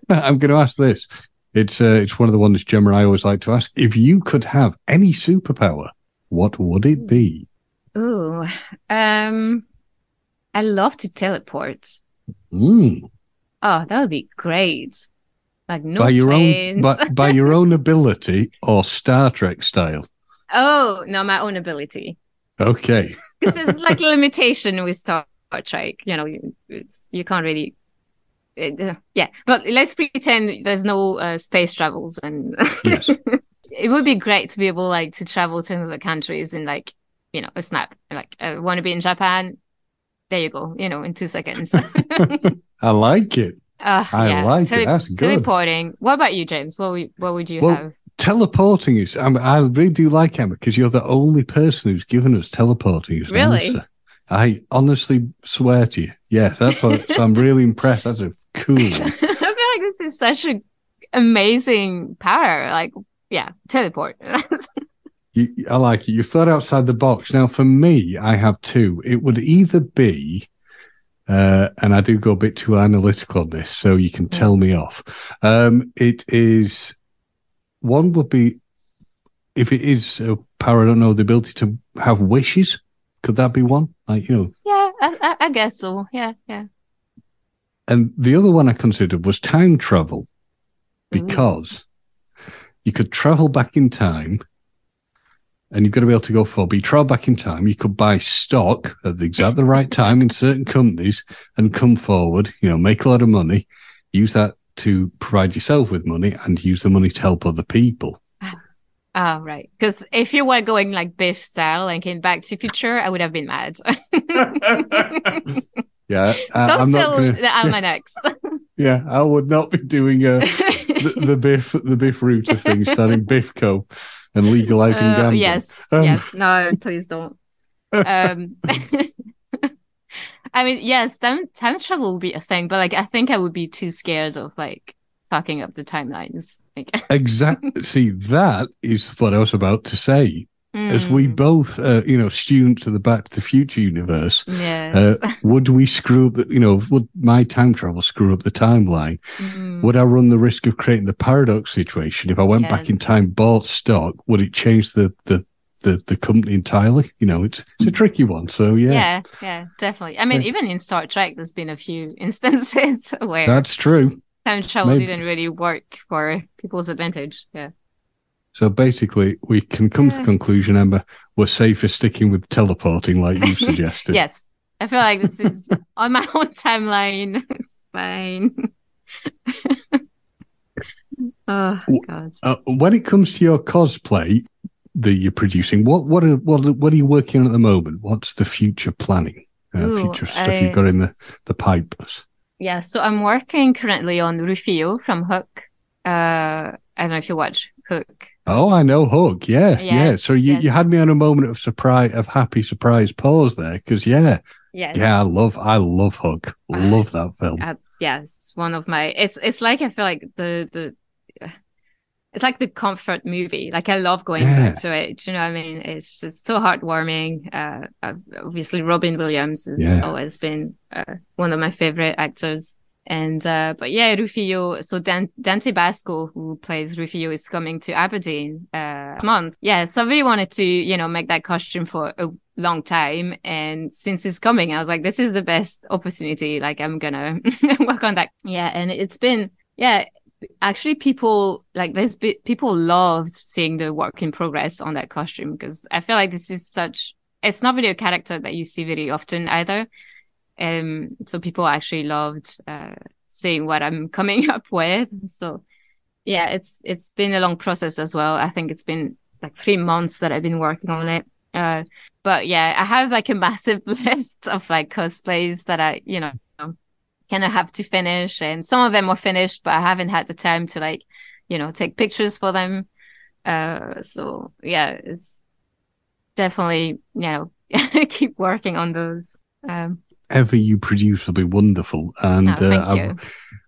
I'm going to ask this. It's uh, it's one of the ones Gemma and I always like to ask. If you could have any superpower, what would it be? Ooh, um, I love to teleport. Mm. Oh, that would be great. Like no by your own by, by your own ability or Star Trek style. Oh no, my own ability. Okay. Because it's like limitation with Star Trek. You know, you, you can't really. Uh, yeah, but let's pretend there's no uh, space travels, and yes. it would be great to be able like to travel to other countries in like you know a snap. Like I want to be in Japan. There you go. You know, in two seconds. I like it. Uh, I yeah. like Tele- it. That's good. Teleporting. What about you, James? What would, what would you well, have? Teleporting is. I, mean, I really do like Emma because you're the only person who's given us teleporting. really? Answer. I honestly swear to you. Yes, that's what. so I'm really impressed. That's a cool. I feel like this is such an amazing power. Like, yeah, teleport. You, I like it. You thought outside the box. Now, for me, I have two. It would either be, uh, and I do go a bit too analytical on this, so you can tell me off. Um, it is one would be if it is a power. I don't know the ability to have wishes. Could that be one? Like you know, yeah, I, I, I guess so. Yeah, yeah. and the other one I considered was time travel because you could travel back in time and you've got to be able to go for, but you travel back in time, you could buy stock at the exact the right time in certain companies and come forward, you know, make a lot of money, use that to provide yourself with money and use the money to help other people. Oh, right. Because if you were going like Biff style and came back to future, I would have been mad. Yeah, I, Don't I'm not gonna, the almanacs. yeah, I would not be doing uh, the, the Biff the Biff router thing, starting Biffco and legalizing Uh, gambling. yes, Um, yes. No, please don't. Um, I mean, yes, time time travel will be a thing, but like, I think I would be too scared of like fucking up the timelines. Like, Exactly. See, that is what I was about to say. As we mm, both, uh, you know, students of the Back to the Future universe, yes. uh, would we screw up, the, you know, would my time travel screw up the timeline? Mm, Would I run the risk of creating the paradox situation? If I went back in time, bought stock, would it change the, the, the, the company entirely? You know, it's, it's a tricky one. So, yeah, yeah, yeah, definitely. I mean, Yeah. even in Star Trek, there's been a few instances where that's true. time travel maybe. didn't really work for people's advantage. Yeah. So basically, we can come to the conclusion, Emma, we're safer sticking with teleporting like you suggested. Yes. I feel like this is on my own timeline. It's fine. oh God. Uh, when it comes to your cosplay that you're producing, what what are what what are you working on at the moment? What's the future planning? Uh, Ooh, future stuff you've got in the the pipes. Yeah, so I'm working currently on Rufio from Hook. Uh I don't know if you watch Hook. Oh, I know Hook. Yeah, yeah. So you, you had me on a moment of surprise, of happy surprise pause there, because yeah, Yes. yeah, I love I love Hook. Love it's- that film. Uh, yes, one of my it's it's like I feel like the the it's like the comfort movie. Like I love going Yeah. back to it. Do you know what I mean? It's just so heartwarming. Uh, uh, obviously Robin Williams has Yeah. always been uh, one of my favorite actors. And uh, but yeah, Rufio. So Dan- Dante Basco, who plays Rufio, is coming to Aberdeen uh, month. Yeah, so I really wanted to you know make that costume for a long time, and since he's coming, I was like, this is the best opportunity. Like I'm gonna work on that. Yeah, and it's been yeah. Actually, people like this. People loved seeing the work in progress on that costume because I feel like this is such. It's not really a character that you see very often either. Um, so people actually loved uh, seeing what I'm coming up with. So yeah, it's it's been a long process as well. I think it's been like three months that I've been working on it. Uh, but yeah, I have like a massive list of like cosplays that I, you know, kind of have to finish, and some of them are finished, but I haven't had the time to like, you know, take pictures for them. Uh, so yeah, it's definitely, you know, keep working on those. Um, Ever you produce will be wonderful, and thank uh, you. I've-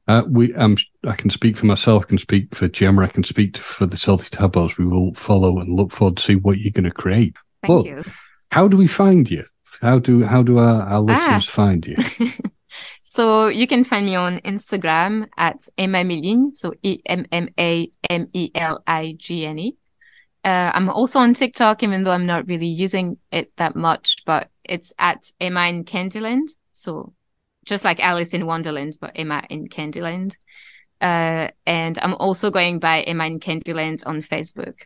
Uh, we, um, I can speak for myself. I can speak for Gemma. I can speak for the Salty Tabos. We will follow and look forward to see what you're going to create. Thank well, you. How do we find you? How do how do our, our Ah. listeners find you? so you can find me on Instagram at Emma Meligne, so E M M A M E L I G N E. Uh, I'm also on TikTok, even though I'm not really using it that much, but it's at Emma in Candyland. So just like Alice in Wonderland, but Emma in Candyland. Uh, and I'm also going by Emma in Candyland on Facebook.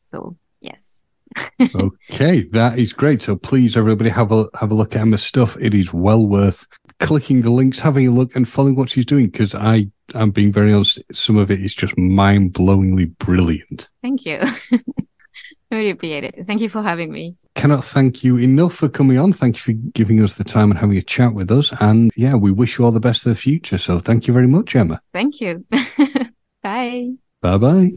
So yes. okay, that is great. So please, everybody, have a have a look at Emma's stuff. It is well worth clicking the links, having a look, and following what she's doing. Because I, I'm being very honest, some of it is just mind blowingly brilliant. Thank you. Really appreciate it. Thank you for having me. Cannot thank you enough for coming on. Thank you for giving us the time and having a chat with us. And yeah, we wish you all the best for the future. So thank you very much, Emma. Thank you. Bye. Bye bye.